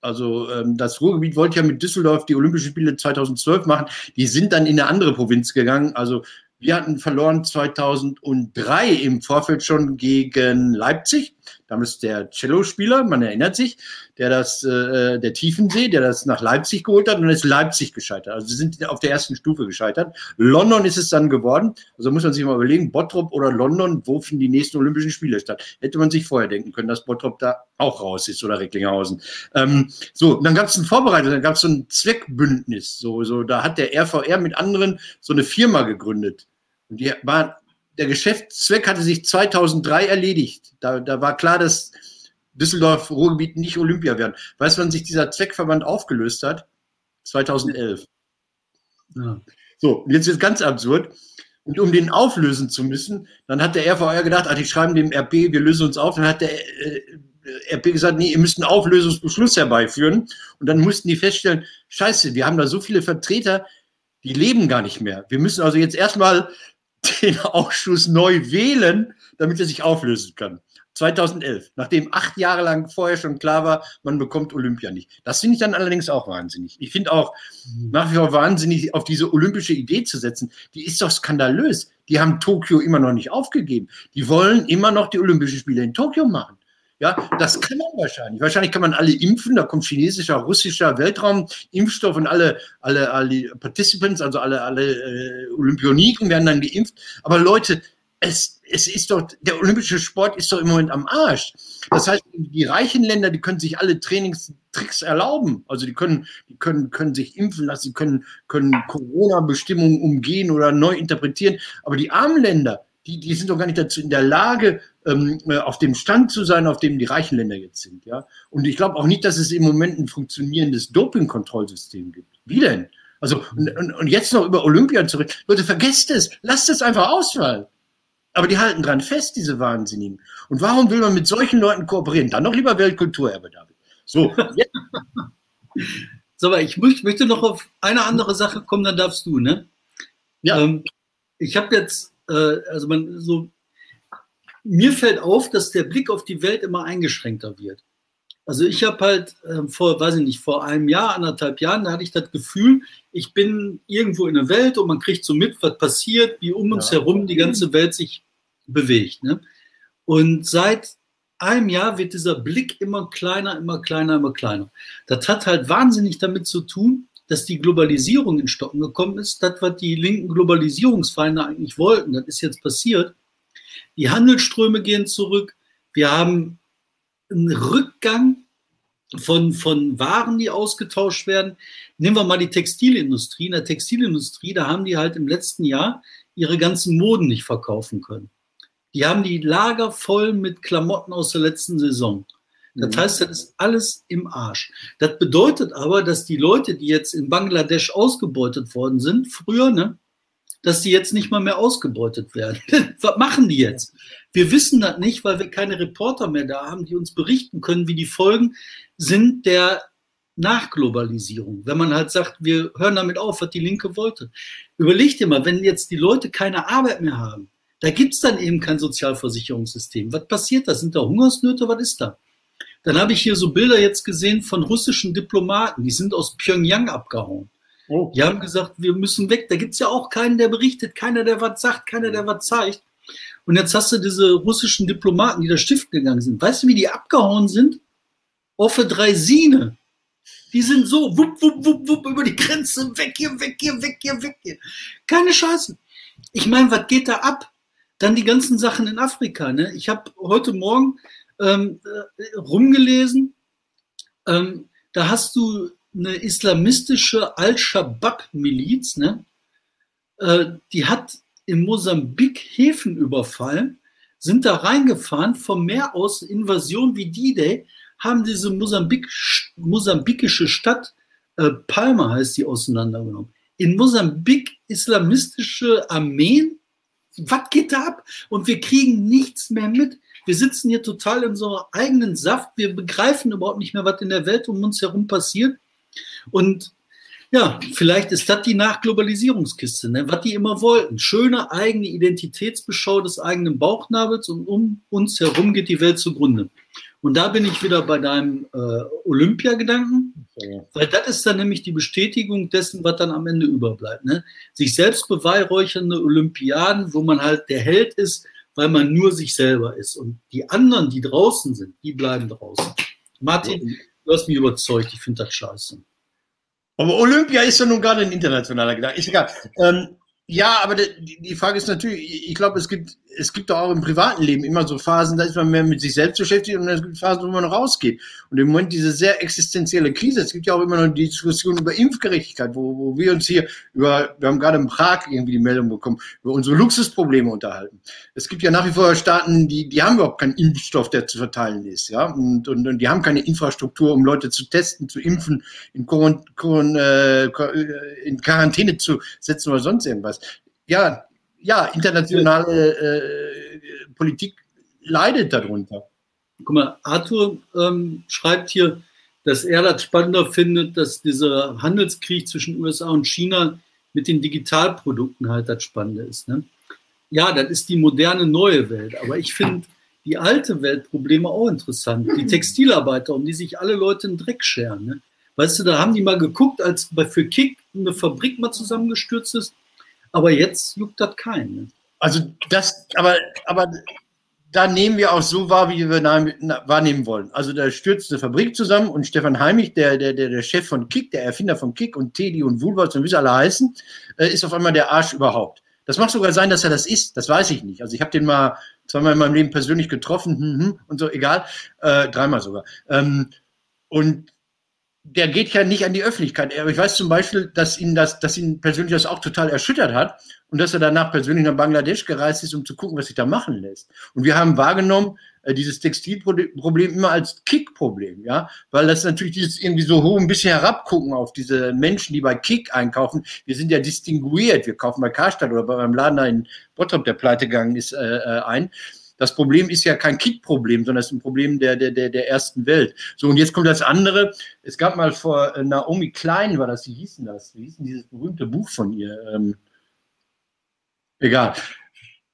Also ähm, das Ruhrgebiet wollte ja mit Düsseldorf die Olympischen Spiele 2012 machen. Die sind dann in eine andere Provinz gegangen. Also wir hatten verloren 2003 im Vorfeld schon gegen Leipzig. Damals der Cello-Spieler, man erinnert sich, der das, äh, der Tiefensee, der das nach Leipzig geholt hat und dann ist Leipzig gescheitert. Also sie sind auf der ersten Stufe gescheitert. London ist es dann geworden. Also muss man sich mal überlegen, Bottrop oder London, wo finden die nächsten Olympischen Spiele statt? Hätte man sich vorher denken können, dass Bottrop da auch raus ist oder Recklinghausen. Ähm, so, dann gab es ein Vorbereitung, dann gab es so ein Zweckbündnis. So, so, da hat der RVR mit anderen so eine Firma gegründet. Und die war der Geschäftszweck hatte sich 2003 erledigt. Da, da war klar, dass Düsseldorf Ruhrgebiet nicht Olympia werden. Weißt du, wann sich dieser Zweckverband aufgelöst hat? 2011. Ja. So, jetzt ist ganz absurd. Und um den auflösen zu müssen, dann hat der RVR gedacht, ach, die schreiben dem RP, wir lösen uns auf. Dann hat der äh, RP gesagt, nee, ihr müsst einen Auflösungsbeschluss herbeiführen. Und dann mussten die feststellen, scheiße, wir haben da so viele Vertreter, die leben gar nicht mehr. Wir müssen also jetzt erstmal den Ausschuss neu wählen, damit er sich auflösen kann. 2011, nachdem acht Jahre lang vorher schon klar war, man bekommt Olympia nicht. Das finde ich dann allerdings auch wahnsinnig. Ich finde auch mhm. nach wie vor wahnsinnig, auf diese olympische Idee zu setzen. Die ist doch skandalös. Die haben Tokio immer noch nicht aufgegeben. Die wollen immer noch die Olympischen Spiele in Tokio machen. Ja, das kann man wahrscheinlich. Wahrscheinlich kann man alle impfen, da kommt chinesischer, russischer Weltraumimpfstoff und alle, alle, alle Participants, also alle, alle äh, Olympioniken werden dann geimpft. Aber Leute, es, es ist doch, der olympische Sport ist doch im Moment am Arsch. Das heißt, die reichen Länder, die können sich alle Trainingstricks erlauben. Also die können, die können, können sich impfen lassen, können, können Corona-Bestimmungen umgehen oder neu interpretieren. Aber die armen Länder, die, die sind doch gar nicht dazu in der Lage, ähm, äh, auf dem Stand zu sein, auf dem die reichen Länder jetzt sind. Ja? Und ich glaube auch nicht, dass es im Moment ein funktionierendes Doping-Kontrollsystem gibt. Wie denn? Also, und, und, jetzt noch über Olympia zurück. Leute, vergesst es, lasst es einfach ausfallen. Aber die halten dran fest, diese Wahnsinnigen. Und warum will man mit solchen Leuten kooperieren? Dann noch lieber Weltkulturerbe, David. So. so, aber ich möchte noch auf eine andere Sache kommen, dann darfst du, ne? Ja. Ähm, ich habe jetzt, äh, also man so, mir fällt auf, dass der Blick auf die Welt immer eingeschränkter wird. Also ich habe halt äh, vor, weiß ich nicht, vor einem Jahr, anderthalb Jahren, da hatte ich das Gefühl, ich bin irgendwo in der Welt und man kriegt so mit, was passiert, wie um uns ja. herum die ganze Welt sich bewegt. Ne? Und seit einem Jahr wird dieser Blick immer kleiner, immer kleiner, immer kleiner. Das hat halt wahnsinnig damit zu tun, dass die Globalisierung in Stocken gekommen ist. Das, was die linken Globalisierungsfeinde eigentlich wollten, das ist jetzt passiert. Die Handelsströme gehen zurück. Wir haben ein Rückgang von, von Waren, die ausgetauscht werden. Nehmen wir mal die Textilindustrie. In der Textilindustrie, da haben die halt im letzten Jahr ihre ganzen Moden nicht verkaufen können. Die haben die Lager voll mit Klamotten aus der letzten Saison. Das mhm. heißt, das ist alles im Arsch. Das bedeutet aber, dass die Leute, die jetzt in Bangladesch ausgebeutet worden sind, früher, ne, dass die jetzt nicht mal mehr ausgebeutet werden. Was machen die jetzt? Wir wissen das nicht, weil wir keine Reporter mehr da haben, die uns berichten können, wie die Folgen sind der Nachglobalisierung. Wenn man halt sagt, wir hören damit auf, was die Linke wollte. Überleg dir mal, wenn jetzt die Leute keine Arbeit mehr haben, da gibt es dann eben kein Sozialversicherungssystem. Was passiert da? Sind da Hungersnöte? Was ist da? Dann habe ich hier so Bilder jetzt gesehen von russischen Diplomaten, die sind aus Pyongyang abgehauen. Oh. Die haben gesagt, wir müssen weg. Da gibt es ja auch keinen, der berichtet, keiner, der was sagt, keiner, der was zeigt. Und jetzt hast du diese russischen Diplomaten, die da stiften gegangen sind. Weißt du, wie die abgehauen sind? Offe drei Sine. Die sind so wupp, wupp, wupp, wupp über die Grenze, weg hier, weg hier, weg hier, weg hier. Keine Scheiße. Ich meine, was geht da ab? Dann die ganzen Sachen in Afrika. Ne? Ich habe heute Morgen ähm, äh, rumgelesen. Ähm, da hast du eine islamistische Al-Shabaab-Miliz, ne? Äh, die hat in Mosambik Häfen überfallen, sind da reingefahren, vom Meer aus Invasion wie D-Day, haben diese Mosambik, mosambikische Stadt, äh, Palma heißt die, auseinandergenommen. In Mosambik islamistische Armeen, was geht da ab? Und wir kriegen nichts mehr mit. Wir sitzen hier total in einem eigenen Saft. Wir begreifen überhaupt nicht mehr, was in der Welt um uns herum passiert. Und ja, vielleicht ist das die Nachglobalisierungskiste, ne? was die immer wollten. Schöne eigene Identitätsbeschau des eigenen Bauchnabels und um uns herum geht die Welt zugrunde. Und da bin ich wieder bei deinem äh, Olympiagedanken, okay. weil das ist dann nämlich die Bestätigung dessen, was dann am Ende überbleibt. Ne? Sich selbst beweihräuchernde Olympiaden, wo man halt der Held ist, weil man nur sich selber ist. Und die anderen, die draußen sind, die bleiben draußen. Martin, du hast mich überzeugt, ich finde das scheiße. Aber Olympia ist ja nun gerade ein internationaler Gedanke. Ist egal. Ähm, ja, aber die, die Frage ist natürlich, ich glaube, es gibt, es gibt auch im privaten Leben immer so Phasen, da ist man mehr mit sich selbst beschäftigt und es gibt Phasen, wo man rausgeht. Und im Moment diese sehr existenzielle Krise, es gibt ja auch immer noch die Diskussion über Impfgerechtigkeit, wo, wo wir uns hier über, wir haben gerade in Prag irgendwie die Meldung bekommen, über unsere Luxusprobleme unterhalten. Es gibt ja nach wie vor Staaten, die, die haben überhaupt keinen Impfstoff, der zu verteilen ist, ja, und, und, und die haben keine Infrastruktur, um Leute zu testen, zu impfen, in, äh, in Quarantäne zu setzen oder sonst irgendwas ja, ja, internationale äh, Politik leidet darunter. Guck mal, Arthur ähm, schreibt hier, dass er das spannender findet, dass dieser Handelskrieg zwischen USA und China mit den Digitalprodukten halt das Spannende ist. Ne? Ja, das ist die moderne neue Welt, aber ich finde die alte Weltprobleme auch interessant. Die Textilarbeiter, um die sich alle Leute in Dreck scheren. Ne? Weißt du, da haben die mal geguckt, als bei für Kick eine Fabrik mal zusammengestürzt ist, aber jetzt juckt das keinen. Ne? Also das, aber, aber da nehmen wir auch so wahr, wie wir wahrnehmen wollen. Also da stürzt eine Fabrik zusammen und Stefan Heimich, der, der, der, der Chef von Kick, der Erfinder von Kick und Teddy und Woolworths und wie sie alle heißen, äh, ist auf einmal der Arsch überhaupt. Das mag sogar sein, dass er das ist. Das weiß ich nicht. Also ich habe den mal zweimal in meinem Leben persönlich getroffen hm, hm, und so, egal. Äh, dreimal sogar. Ähm, und der geht ja nicht an die Öffentlichkeit. Ich weiß zum Beispiel, dass ihn das, dass ihn persönlich das auch total erschüttert hat und dass er danach persönlich nach Bangladesch gereist ist, um zu gucken, was sich da machen lässt. Und wir haben wahrgenommen, äh, dieses Textilproblem immer als Kick-Problem, ja, weil das natürlich dieses irgendwie so hoch ein bisschen herabgucken auf diese Menschen, die bei Kick einkaufen. Wir sind ja distinguiert. Wir kaufen bei Karstadt oder bei meinem Laden da in Bottrop, der pleite gegangen ist, äh, äh ein. Das Problem ist ja kein Kick-Problem, sondern es ist ein Problem der, der, der, ersten Welt. So, und jetzt kommt das andere. Es gab mal vor äh, Naomi Klein, war das, wie hieß denn das? Wie hieß denn dieses berühmte Buch von ihr? Ähm, egal.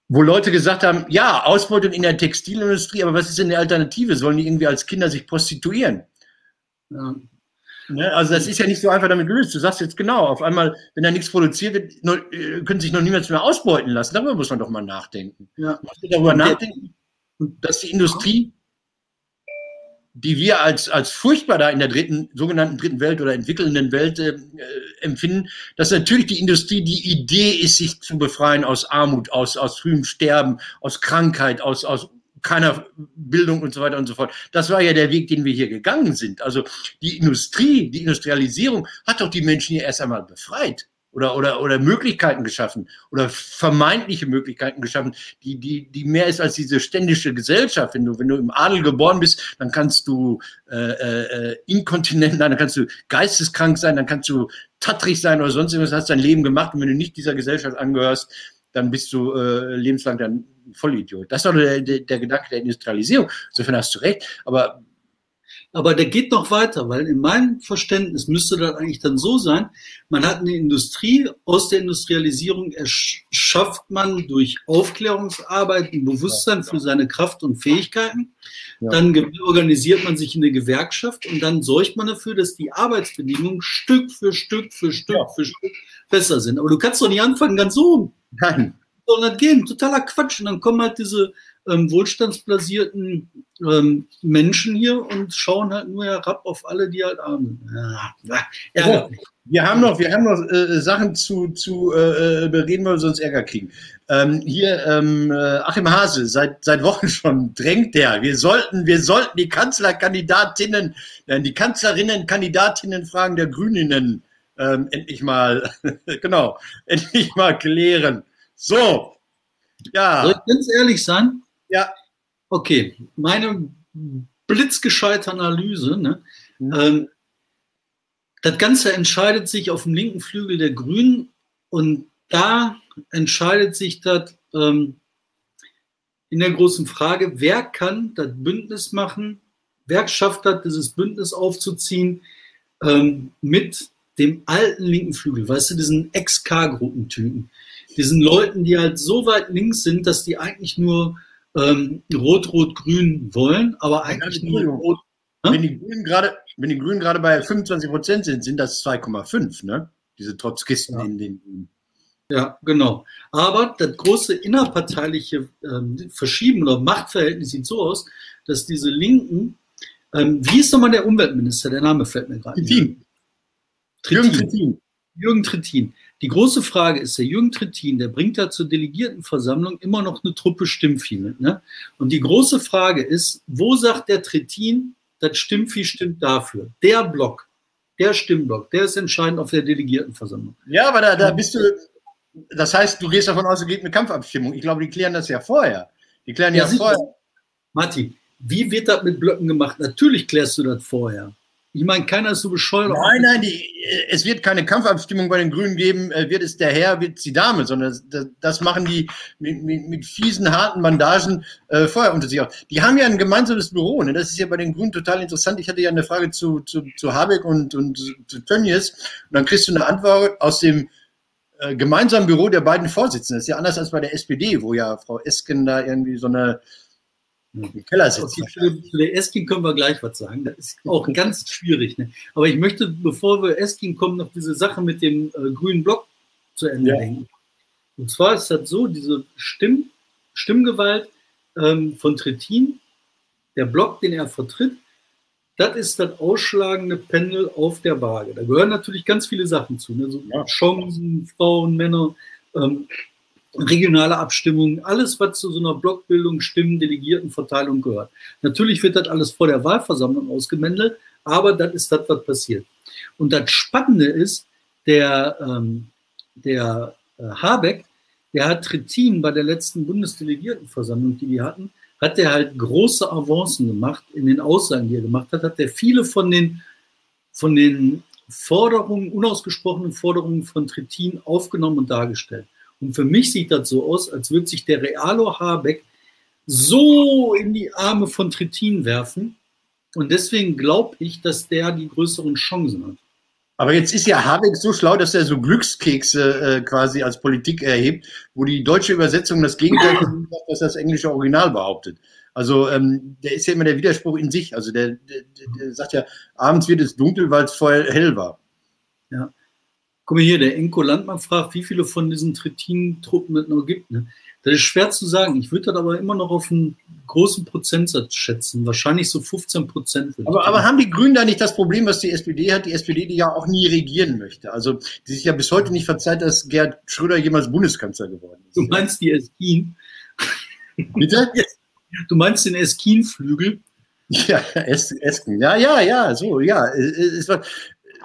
Wo Leute gesagt haben, ja, Ausbeutung in der Textilindustrie, aber was ist denn die Alternative? Sollen die irgendwie als Kinder sich prostituieren? Ja. Ne? Also das ist ja nicht so einfach damit gelöst. Du sagst jetzt genau, auf einmal, wenn da nichts produziert wird, äh, können sich noch niemals mehr ausbeuten lassen. Darüber muss man doch mal nachdenken. Ja. Musst du darüber nachdenken, dass die Industrie, die wir als, als furchtbar da in der dritten, sogenannten dritten Welt oder entwickelnden Welt äh, empfinden, dass natürlich die Industrie die Idee ist, sich zu befreien aus Armut, aus, aus frühem Sterben, aus Krankheit, aus, aus keiner Bildung und so weiter und so fort. Das war ja der Weg, den wir hier gegangen sind. Also die Industrie, die Industrialisierung hat doch die Menschen hier erst einmal befreit oder, oder, oder Möglichkeiten geschaffen oder vermeintliche Möglichkeiten geschaffen, die, die, die mehr ist als diese ständische Gesellschaft. Wenn du, wenn du im Adel geboren bist, dann kannst du äh, äh, inkontinent sein, dann kannst du geisteskrank sein, dann kannst du tattrig sein oder sonst irgendwas, hast dein Leben gemacht und wenn du nicht dieser Gesellschaft angehörst, dann bist du äh, lebenslang dann Vollidiot. Das ist doch der, der, der Gedanke der Industrialisierung. Insofern hast du recht. Aber aber der geht noch weiter, weil in meinem Verständnis müsste das eigentlich dann so sein, man hat eine Industrie, aus der Industrialisierung erschafft man durch Aufklärungsarbeit ein Bewusstsein für seine Kraft und Fähigkeiten. Dann organisiert man sich in eine Gewerkschaft und dann sorgt man dafür, dass die Arbeitsbedingungen Stück für Stück für Stück ja. für Stück besser sind. Aber du kannst doch nicht anfangen ganz oben. Nein sondern gehen. Totaler Quatsch. Und dann kommen halt diese ähm, wohlstandsbasierten ähm, Menschen hier und schauen halt nur herab auf alle, die halt arm sind. Ja, ja, wir haben noch, wir haben noch äh, Sachen zu, zu äh, bereden, weil wir sonst Ärger kriegen. Ähm, hier ähm, äh, Achim Hase, seit, seit Wochen schon drängt der. Wir sollten, wir sollten die Kanzlerkandidatinnen, äh, die Kanzlerinnen, Kandidatinnen fragen der Grüninnen ähm, endlich mal, genau, endlich mal klären. So. Ja. Soll ich ganz ehrlich sein? Ja. Okay. Meine blitzgescheite Analyse. Ne? Mhm. Ähm, das Ganze entscheidet sich auf dem linken Flügel der Grünen und da entscheidet sich das ähm, in der großen Frage, wer kann das Bündnis machen, wer schafft das, dieses Bündnis aufzuziehen ähm, mit dem alten linken Flügel, weißt du, diesen Ex-K-Gruppentypen diesen Leuten, die halt so weit links sind, dass die eigentlich nur ähm, Rot-Rot-Grün wollen, aber eigentlich nur Rot. Wenn die Grünen gerade, wenn die Grünen gerade bei 25 Prozent sind, sind das 2,5, ne? Diese Trotzkisten ja. in den Ja, genau. Aber das große innerparteiliche ähm, Verschieben oder Machtverhältnis sieht so aus, dass diese Linken, ähm, wie ist nochmal der Umweltminister? Der Name fällt mir gerade. Trittin. Jürgen Trittin. Jürgen Trittin. Die große Frage ist, der Jürgen Trittin, der bringt da zur Delegiertenversammlung immer noch eine Truppe Stimmvieh mit. Ne? Und die große Frage ist, wo sagt der Trittin, das Stimmvieh stimmt dafür? Der Block, der Stimmblock, der ist entscheidend auf der Delegiertenversammlung. Ja, aber da, da bist du, das heißt, du gehst davon aus, es geht eine Kampfabstimmung. Ich glaube, die klären das ja vorher. Die klären ja, ja vorher. Martin, wie wird das mit Blöcken gemacht? Natürlich klärst du das vorher. Ich meine, keiner ist so bescheuert. Nein, nein, die, es wird keine Kampfabstimmung bei den Grünen geben, äh, wird es der Herr, wird es die Dame, sondern das, das machen die mit, mit, mit, fiesen, harten Bandagen äh, vorher unter sich aus. Die haben ja ein gemeinsames Büro, ne? das ist ja bei den Grünen total interessant. Ich hatte ja eine Frage zu, zu, zu Habeck und, und zu Tönnies und dann kriegst du eine Antwort aus dem äh, gemeinsamen Büro der beiden Vorsitzenden. Das ist ja anders als bei der SPD, wo ja Frau Esken da irgendwie so eine im Keller sitzt. Okay, zu der Eskin können wir gleich was sagen. Das ist auch ganz schwierig. Ne? Aber ich möchte, bevor wir Eskin kommen, noch diese Sache mit dem äh, grünen Block zu Ende ja. denken. Und zwar ist das so, diese Stimm, Stimmgewalt ähm, von Trittin, der Block, den er vertritt, das ist das ausschlagende Pendel auf der Waage. Da gehören natürlich ganz viele Sachen zu, ne? so ja. Chancen, Frauen, Männer. Ähm, regionale Abstimmungen, alles, was zu so einer Blockbildung, Stimmen, Delegiertenverteilung gehört. Natürlich wird das alles vor der Wahlversammlung ausgemändelt, aber das ist das, was passiert. Und das Spannende ist, der, ähm, der äh, Habeck, der hat Trittin bei der letzten Bundesdelegiertenversammlung, die die hatten, hat er halt große Avancen gemacht in den Aussagen, die er gemacht hat, hat er viele von den, von den Forderungen, unausgesprochenen Forderungen von Trittin aufgenommen und dargestellt. Und für mich sieht das so aus, als würde sich der Realo Habeck so in die Arme von Trittin werfen. Und deswegen glaube ich, dass der die größeren Chancen hat. Aber jetzt ist ja Habeck so schlau, dass er so Glückskekse äh, quasi als Politik erhebt, wo die deutsche Übersetzung das Gegenteil sagt, was das englische Original behauptet. Also ähm, der ist ja immer der Widerspruch in sich. Also der, der, der sagt ja, abends wird es dunkel, weil es vorher hell war. Ja. Guck mal hier, der Enko Landmann fragt, wie viele von diesen Trittin-Truppen es noch gibt. Ne? Das ist schwer zu sagen. Ich würde das aber immer noch auf einen großen Prozentsatz schätzen. Wahrscheinlich so 15 Prozent. Aber, aber haben die Grünen da nicht das Problem, was die SPD hat? Die SPD, die ja auch nie regieren möchte. Also, die sich ja bis heute nicht verzeiht, dass Gerd Schröder jemals Bundeskanzler geworden ist. Du meinst die Eskin? Bitte? Du meinst den Eskin-Flügel? Ja, Esken. Ja, ja, ja, so, ja. Es war,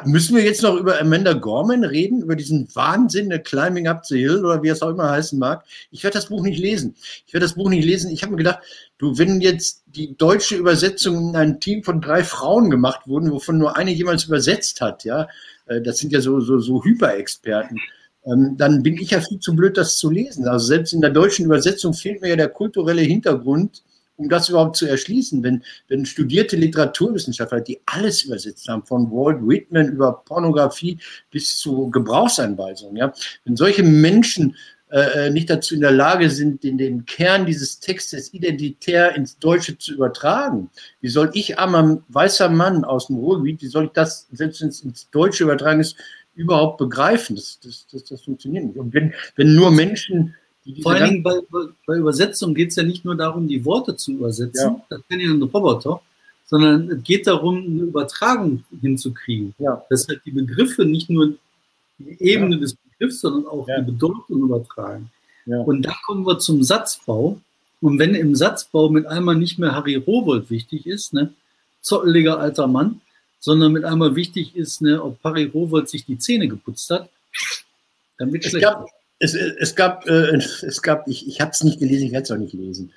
Müssen wir jetzt noch über Amanda Gorman reden, über diesen Wahnsinn der Climbing Up the Hill oder wie es auch immer heißen mag? Ich werde das Buch nicht lesen. Ich werde das Buch nicht lesen. Ich habe mir gedacht, du, wenn jetzt die deutsche Übersetzung in ein Team von drei Frauen gemacht wurden, wovon nur eine jemals übersetzt hat, ja, äh, das sind ja so, so, so Hyperexperten, ähm, dann bin ich ja viel zu blöd, das zu lesen. Also selbst in der deutschen Übersetzung fehlt mir ja der kulturelle Hintergrund, um das überhaupt zu erschließen, wenn, wenn studierte Literaturwissenschaftler, die alles übersetzt haben, von Walt Whitman über Pornografie bis zu Gebrauchsanweisungen, ja, wenn solche Menschen äh, äh, nicht dazu in der Lage sind, den, den Kern dieses Textes identitär ins Deutsche zu übertragen. Wie soll ich, armer weißer Mann aus dem Ruhrgebiet, wie soll ich das, selbst wenn es ins Deutsche übertragen ist, überhaupt begreifen? Das, das, das, das funktioniert nicht. Und wenn, wenn nur Menschen vor allen Dingen bei, bei Übersetzung geht es ja nicht nur darum, die Worte zu übersetzen, ja. das kann ja ein Roboter, sondern es geht darum, eine Übertragung hinzukriegen. Ja. Dass halt die Begriffe nicht nur die Ebene ja. des Begriffs, sondern auch die Bedeutung übertragen. Und da kommen wir zum Satzbau. Und wenn im Satzbau mit einmal nicht mehr Harry Rowold wichtig ist, ne, zotteliger alter Mann, sondern mit einmal wichtig ist, ne, ob Harry Rowold sich die Zähne geputzt hat, dann wird schlecht. Gab, es, es gab, äh, es gab, ich, ich habe es nicht gelesen, ich werde es auch nicht lesen.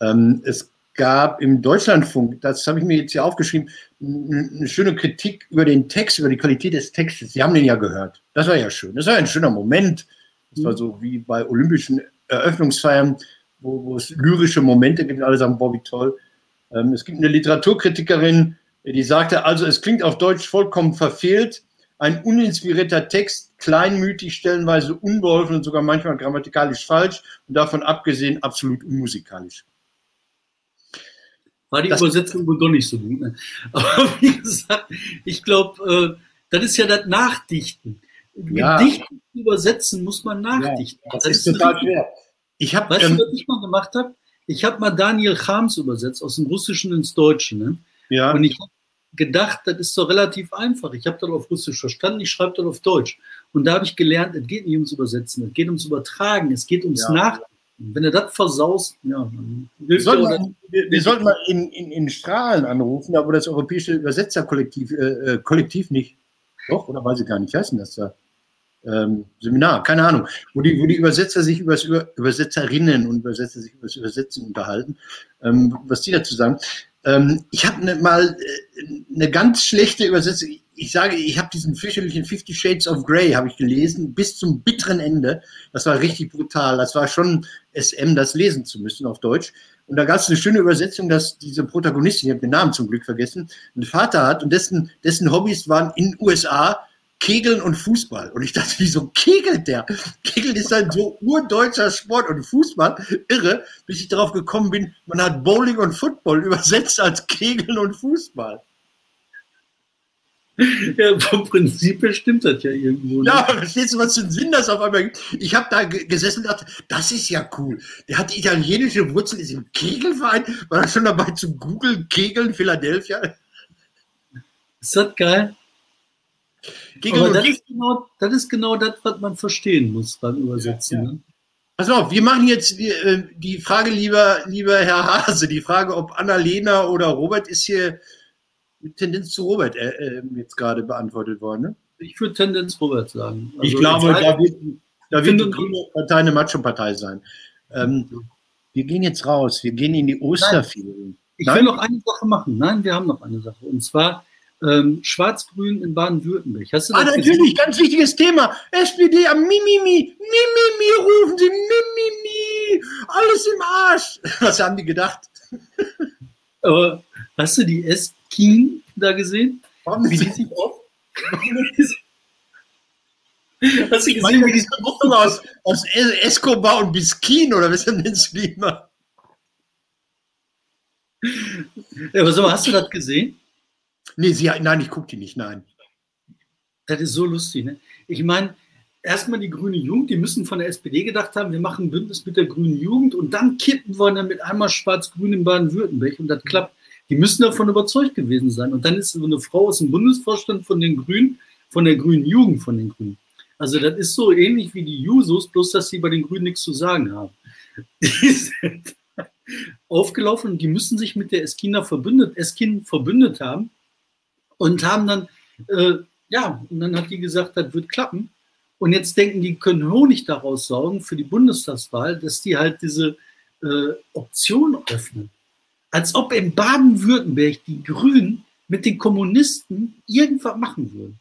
Ähm, es gab im Deutschlandfunk, das habe ich mir jetzt hier aufgeschrieben, eine schöne Kritik über den Text, über die Qualität des Textes. Sie haben den ja gehört. Das war ja schön. Das war ein schöner Moment. Das war so wie bei olympischen Eröffnungsfeiern, wo, wo es lyrische Momente gibt und alle sagen, boah, wie toll. Ähm, es gibt eine Literaturkritikerin, die sagte, also es klingt auf Deutsch vollkommen verfehlt, ein uninspirierter Text, kleinmütig, stellenweise unbeholfen und sogar manchmal grammatikalisch falsch und davon abgesehen absolut unmusikalisch. War die das Übersetzung wohl doch nicht so gut. Ne? Aber wie gesagt, ich glaube, äh, das ist ja das Nachdichten. Ja. Gedichte übersetzen muss man nachdichten. Ja, das, das, ist, ist total schwer. Ich hab, weißt ähm, du, was ich mal gemacht habe? Ich habe mal Daniel Chams übersetzt aus dem Russischen ins Deutsche. Ne? Ja. Und ich habe gedacht, das ist doch relativ einfach. Ich habe das auf Russisch verstanden, ich schreibe das auf Deutsch. Und da habe ich gelernt, es geht nicht ums Übersetzen, es geht ums Übertragen, es geht ums ja. Nachdenken. Wenn du das versaust, ja, dann wir sollten, mal, wir, wir sollten mal in, in, in Strahlen anrufen, aber das europäische Übersetzerkollektiv äh, äh, Kollektiv nicht. Doch, oder weiß ich gar nicht, denn das da? Ähm, Seminar, keine Ahnung, wo die, wo die Übersetzer sich über Übersetzerinnen und Übersetzer sich über das Übersetzen unterhalten, ähm, was die dazu sagen. Ähm, ich habe ne, mal äh, eine ganz schlechte Übersetzung. Ich sage, ich habe diesen fürchterlichen Fifty Shades of Grey habe ich gelesen bis zum bitteren Ende. Das war richtig brutal. Das war schon SM, das lesen zu müssen auf Deutsch. Und da gab es eine schöne Übersetzung, dass diese Protagonistin, ich habe den Namen zum Glück vergessen, einen Vater hat und dessen, dessen Hobbys waren in USA Kegeln und Fußball. Und ich dachte, wieso kegelt der? Kegeln ist ein so urdeutscher Sport und Fußball, irre, bis ich darauf gekommen bin, man hat Bowling und Football übersetzt als Kegeln und Fußball. Ja, vom Prinzip her stimmt das ja irgendwo. Ne? Ja, verstehst du, was für einen Sinn das auf einmal gibt? Ich habe da gesessen und dachte, das ist ja cool. Der hat italienische Wurzeln, ist im Kegelverein, war er schon dabei zu googeln, Kegeln, Philadelphia. Ist das geil? Aber das ist, genau, das ist genau das, was man verstehen muss beim Übersetzen. Ja, ja. Ne? Pass auf, wir machen jetzt die, äh, die Frage, lieber, lieber Herr Hase, die Frage, ob Annalena oder Robert ist hier mit Tendenz zu Robert äh, äh, jetzt gerade beantwortet worden. Ne? Ich würde Tendenz Robert sagen. Also ich glaube, da wird, da wird die Grüne Partei eine Macho-Partei sein. Ähm, wir gehen jetzt raus, wir gehen in die Osterferien. Ich Nein? will noch eine Sache machen. Nein, wir haben noch eine Sache. Und zwar ähm, Schwarz-Grün in Baden-Württemberg. Hast du das ah, natürlich, gesehen? ganz wichtiges Thema. SPD am Mimimi, Mimimi rufen sie, Mimimi, alles im Arsch. Was haben die gedacht? Aber hast du die Eskin da gesehen? Warum wie die sich auf? Hast du gesehen, meine, wie diese Mischung aus, aus Escobar und Biskin oder was du die immer? Ja, aber so, hast du das gesehen? Nee, sie, nein, ich gucke die nicht, nein. Das ist so lustig, ne? Ich meine, erstmal die grüne Jugend, die müssen von der SPD gedacht haben, wir machen ein Bündnis mit der grünen Jugend und dann kippen wir dann mit einmal schwarz-grün in Baden-Württemberg und das klappt. Die müssen davon überzeugt gewesen sein. Und dann ist so eine Frau aus dem Bundesvorstand von den Grünen, von der grünen Jugend von den Grünen. Also das ist so ähnlich wie die Jusos, bloß dass sie bei den Grünen nichts zu sagen haben. Die sind aufgelaufen und die müssen sich mit der Eskina verbündet, Eskin verbündet haben und haben dann, äh, ja, und dann hat die gesagt, das wird klappen. Und jetzt denken die, können Honig daraus saugen für die Bundestagswahl, dass die halt diese äh, Option öffnen. Als ob in Baden-Württemberg die Grünen mit den Kommunisten irgendwas machen würden.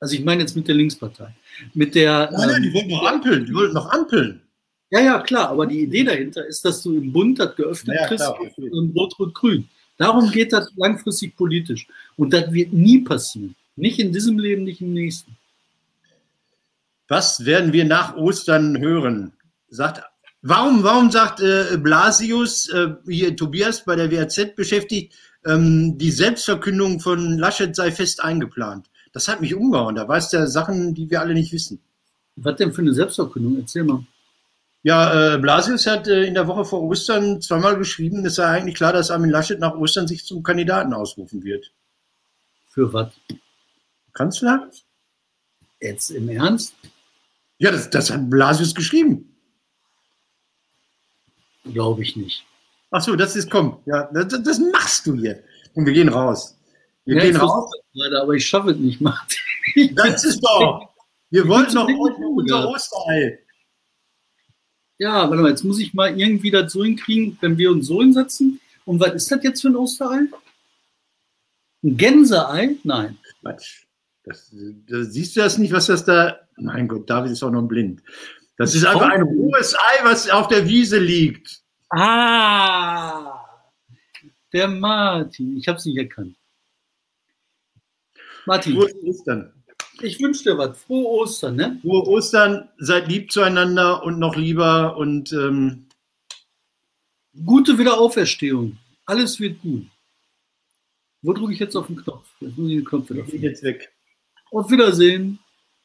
Also ich meine jetzt mit der Linkspartei. Mit der. Nein, nein, die ähm, wollten noch ampeln, die wollten noch ampeln. Ja, ja, klar, aber die Idee dahinter ist, dass du im Bund das geöffnet ja, kriegst, Rot-Rot-Grün. Darum geht das langfristig politisch. Und das wird nie passieren. Nicht in diesem Leben, nicht im nächsten. Was werden wir nach Ostern hören? Sagt, warum, warum sagt äh, Blasius, äh, hier Tobias bei der WAZ beschäftigt, ähm, die Selbstverkündung von Laschet sei fest eingeplant? Das hat mich umgehauen. Da weiß der Sachen, die wir alle nicht wissen. Was denn für eine Selbstverkündung? Erzähl mal. Ja, äh, Blasius hat äh, in der Woche vor Ostern zweimal geschrieben, es sei eigentlich klar, dass Armin Laschet nach Ostern sich zum Kandidaten ausrufen wird. Für was? Kanzler? Jetzt im Ernst? Ja, das, das hat Blasius geschrieben. Glaube ich nicht. Ach so, das ist, komm, ja, das, das machst du hier. Und wir gehen raus. Wir ja, gehen raus. Gerade, aber ich schaffe es nicht, Martin. Das ist doch. Wir wollten noch unser Osterei. Ja, warte mal, jetzt muss ich mal irgendwie das so hinkriegen, wenn wir uns so hinsetzen. Und was ist das jetzt für ein Osterei? Ein Gänseei? Nein. Quatsch. Das, das, siehst du das nicht, was das da. Mein Gott, David ist auch noch blind. Das, das ist einfach ein rohes Ei, was auf der Wiese liegt. Ah, der Martin. Ich habe es nicht erkannt. Martin. Frohe Ostern. Ich wünsche dir was. Frohe Ostern, ne? Frohe Ostern, seid lieb zueinander und noch lieber und ähm gute Wiederauferstehung. Alles wird gut. Wo drücke ich jetzt auf den Knopf? Jetzt muss ich den Knopf wieder Ich jetzt weg. Auf Wiedersehen.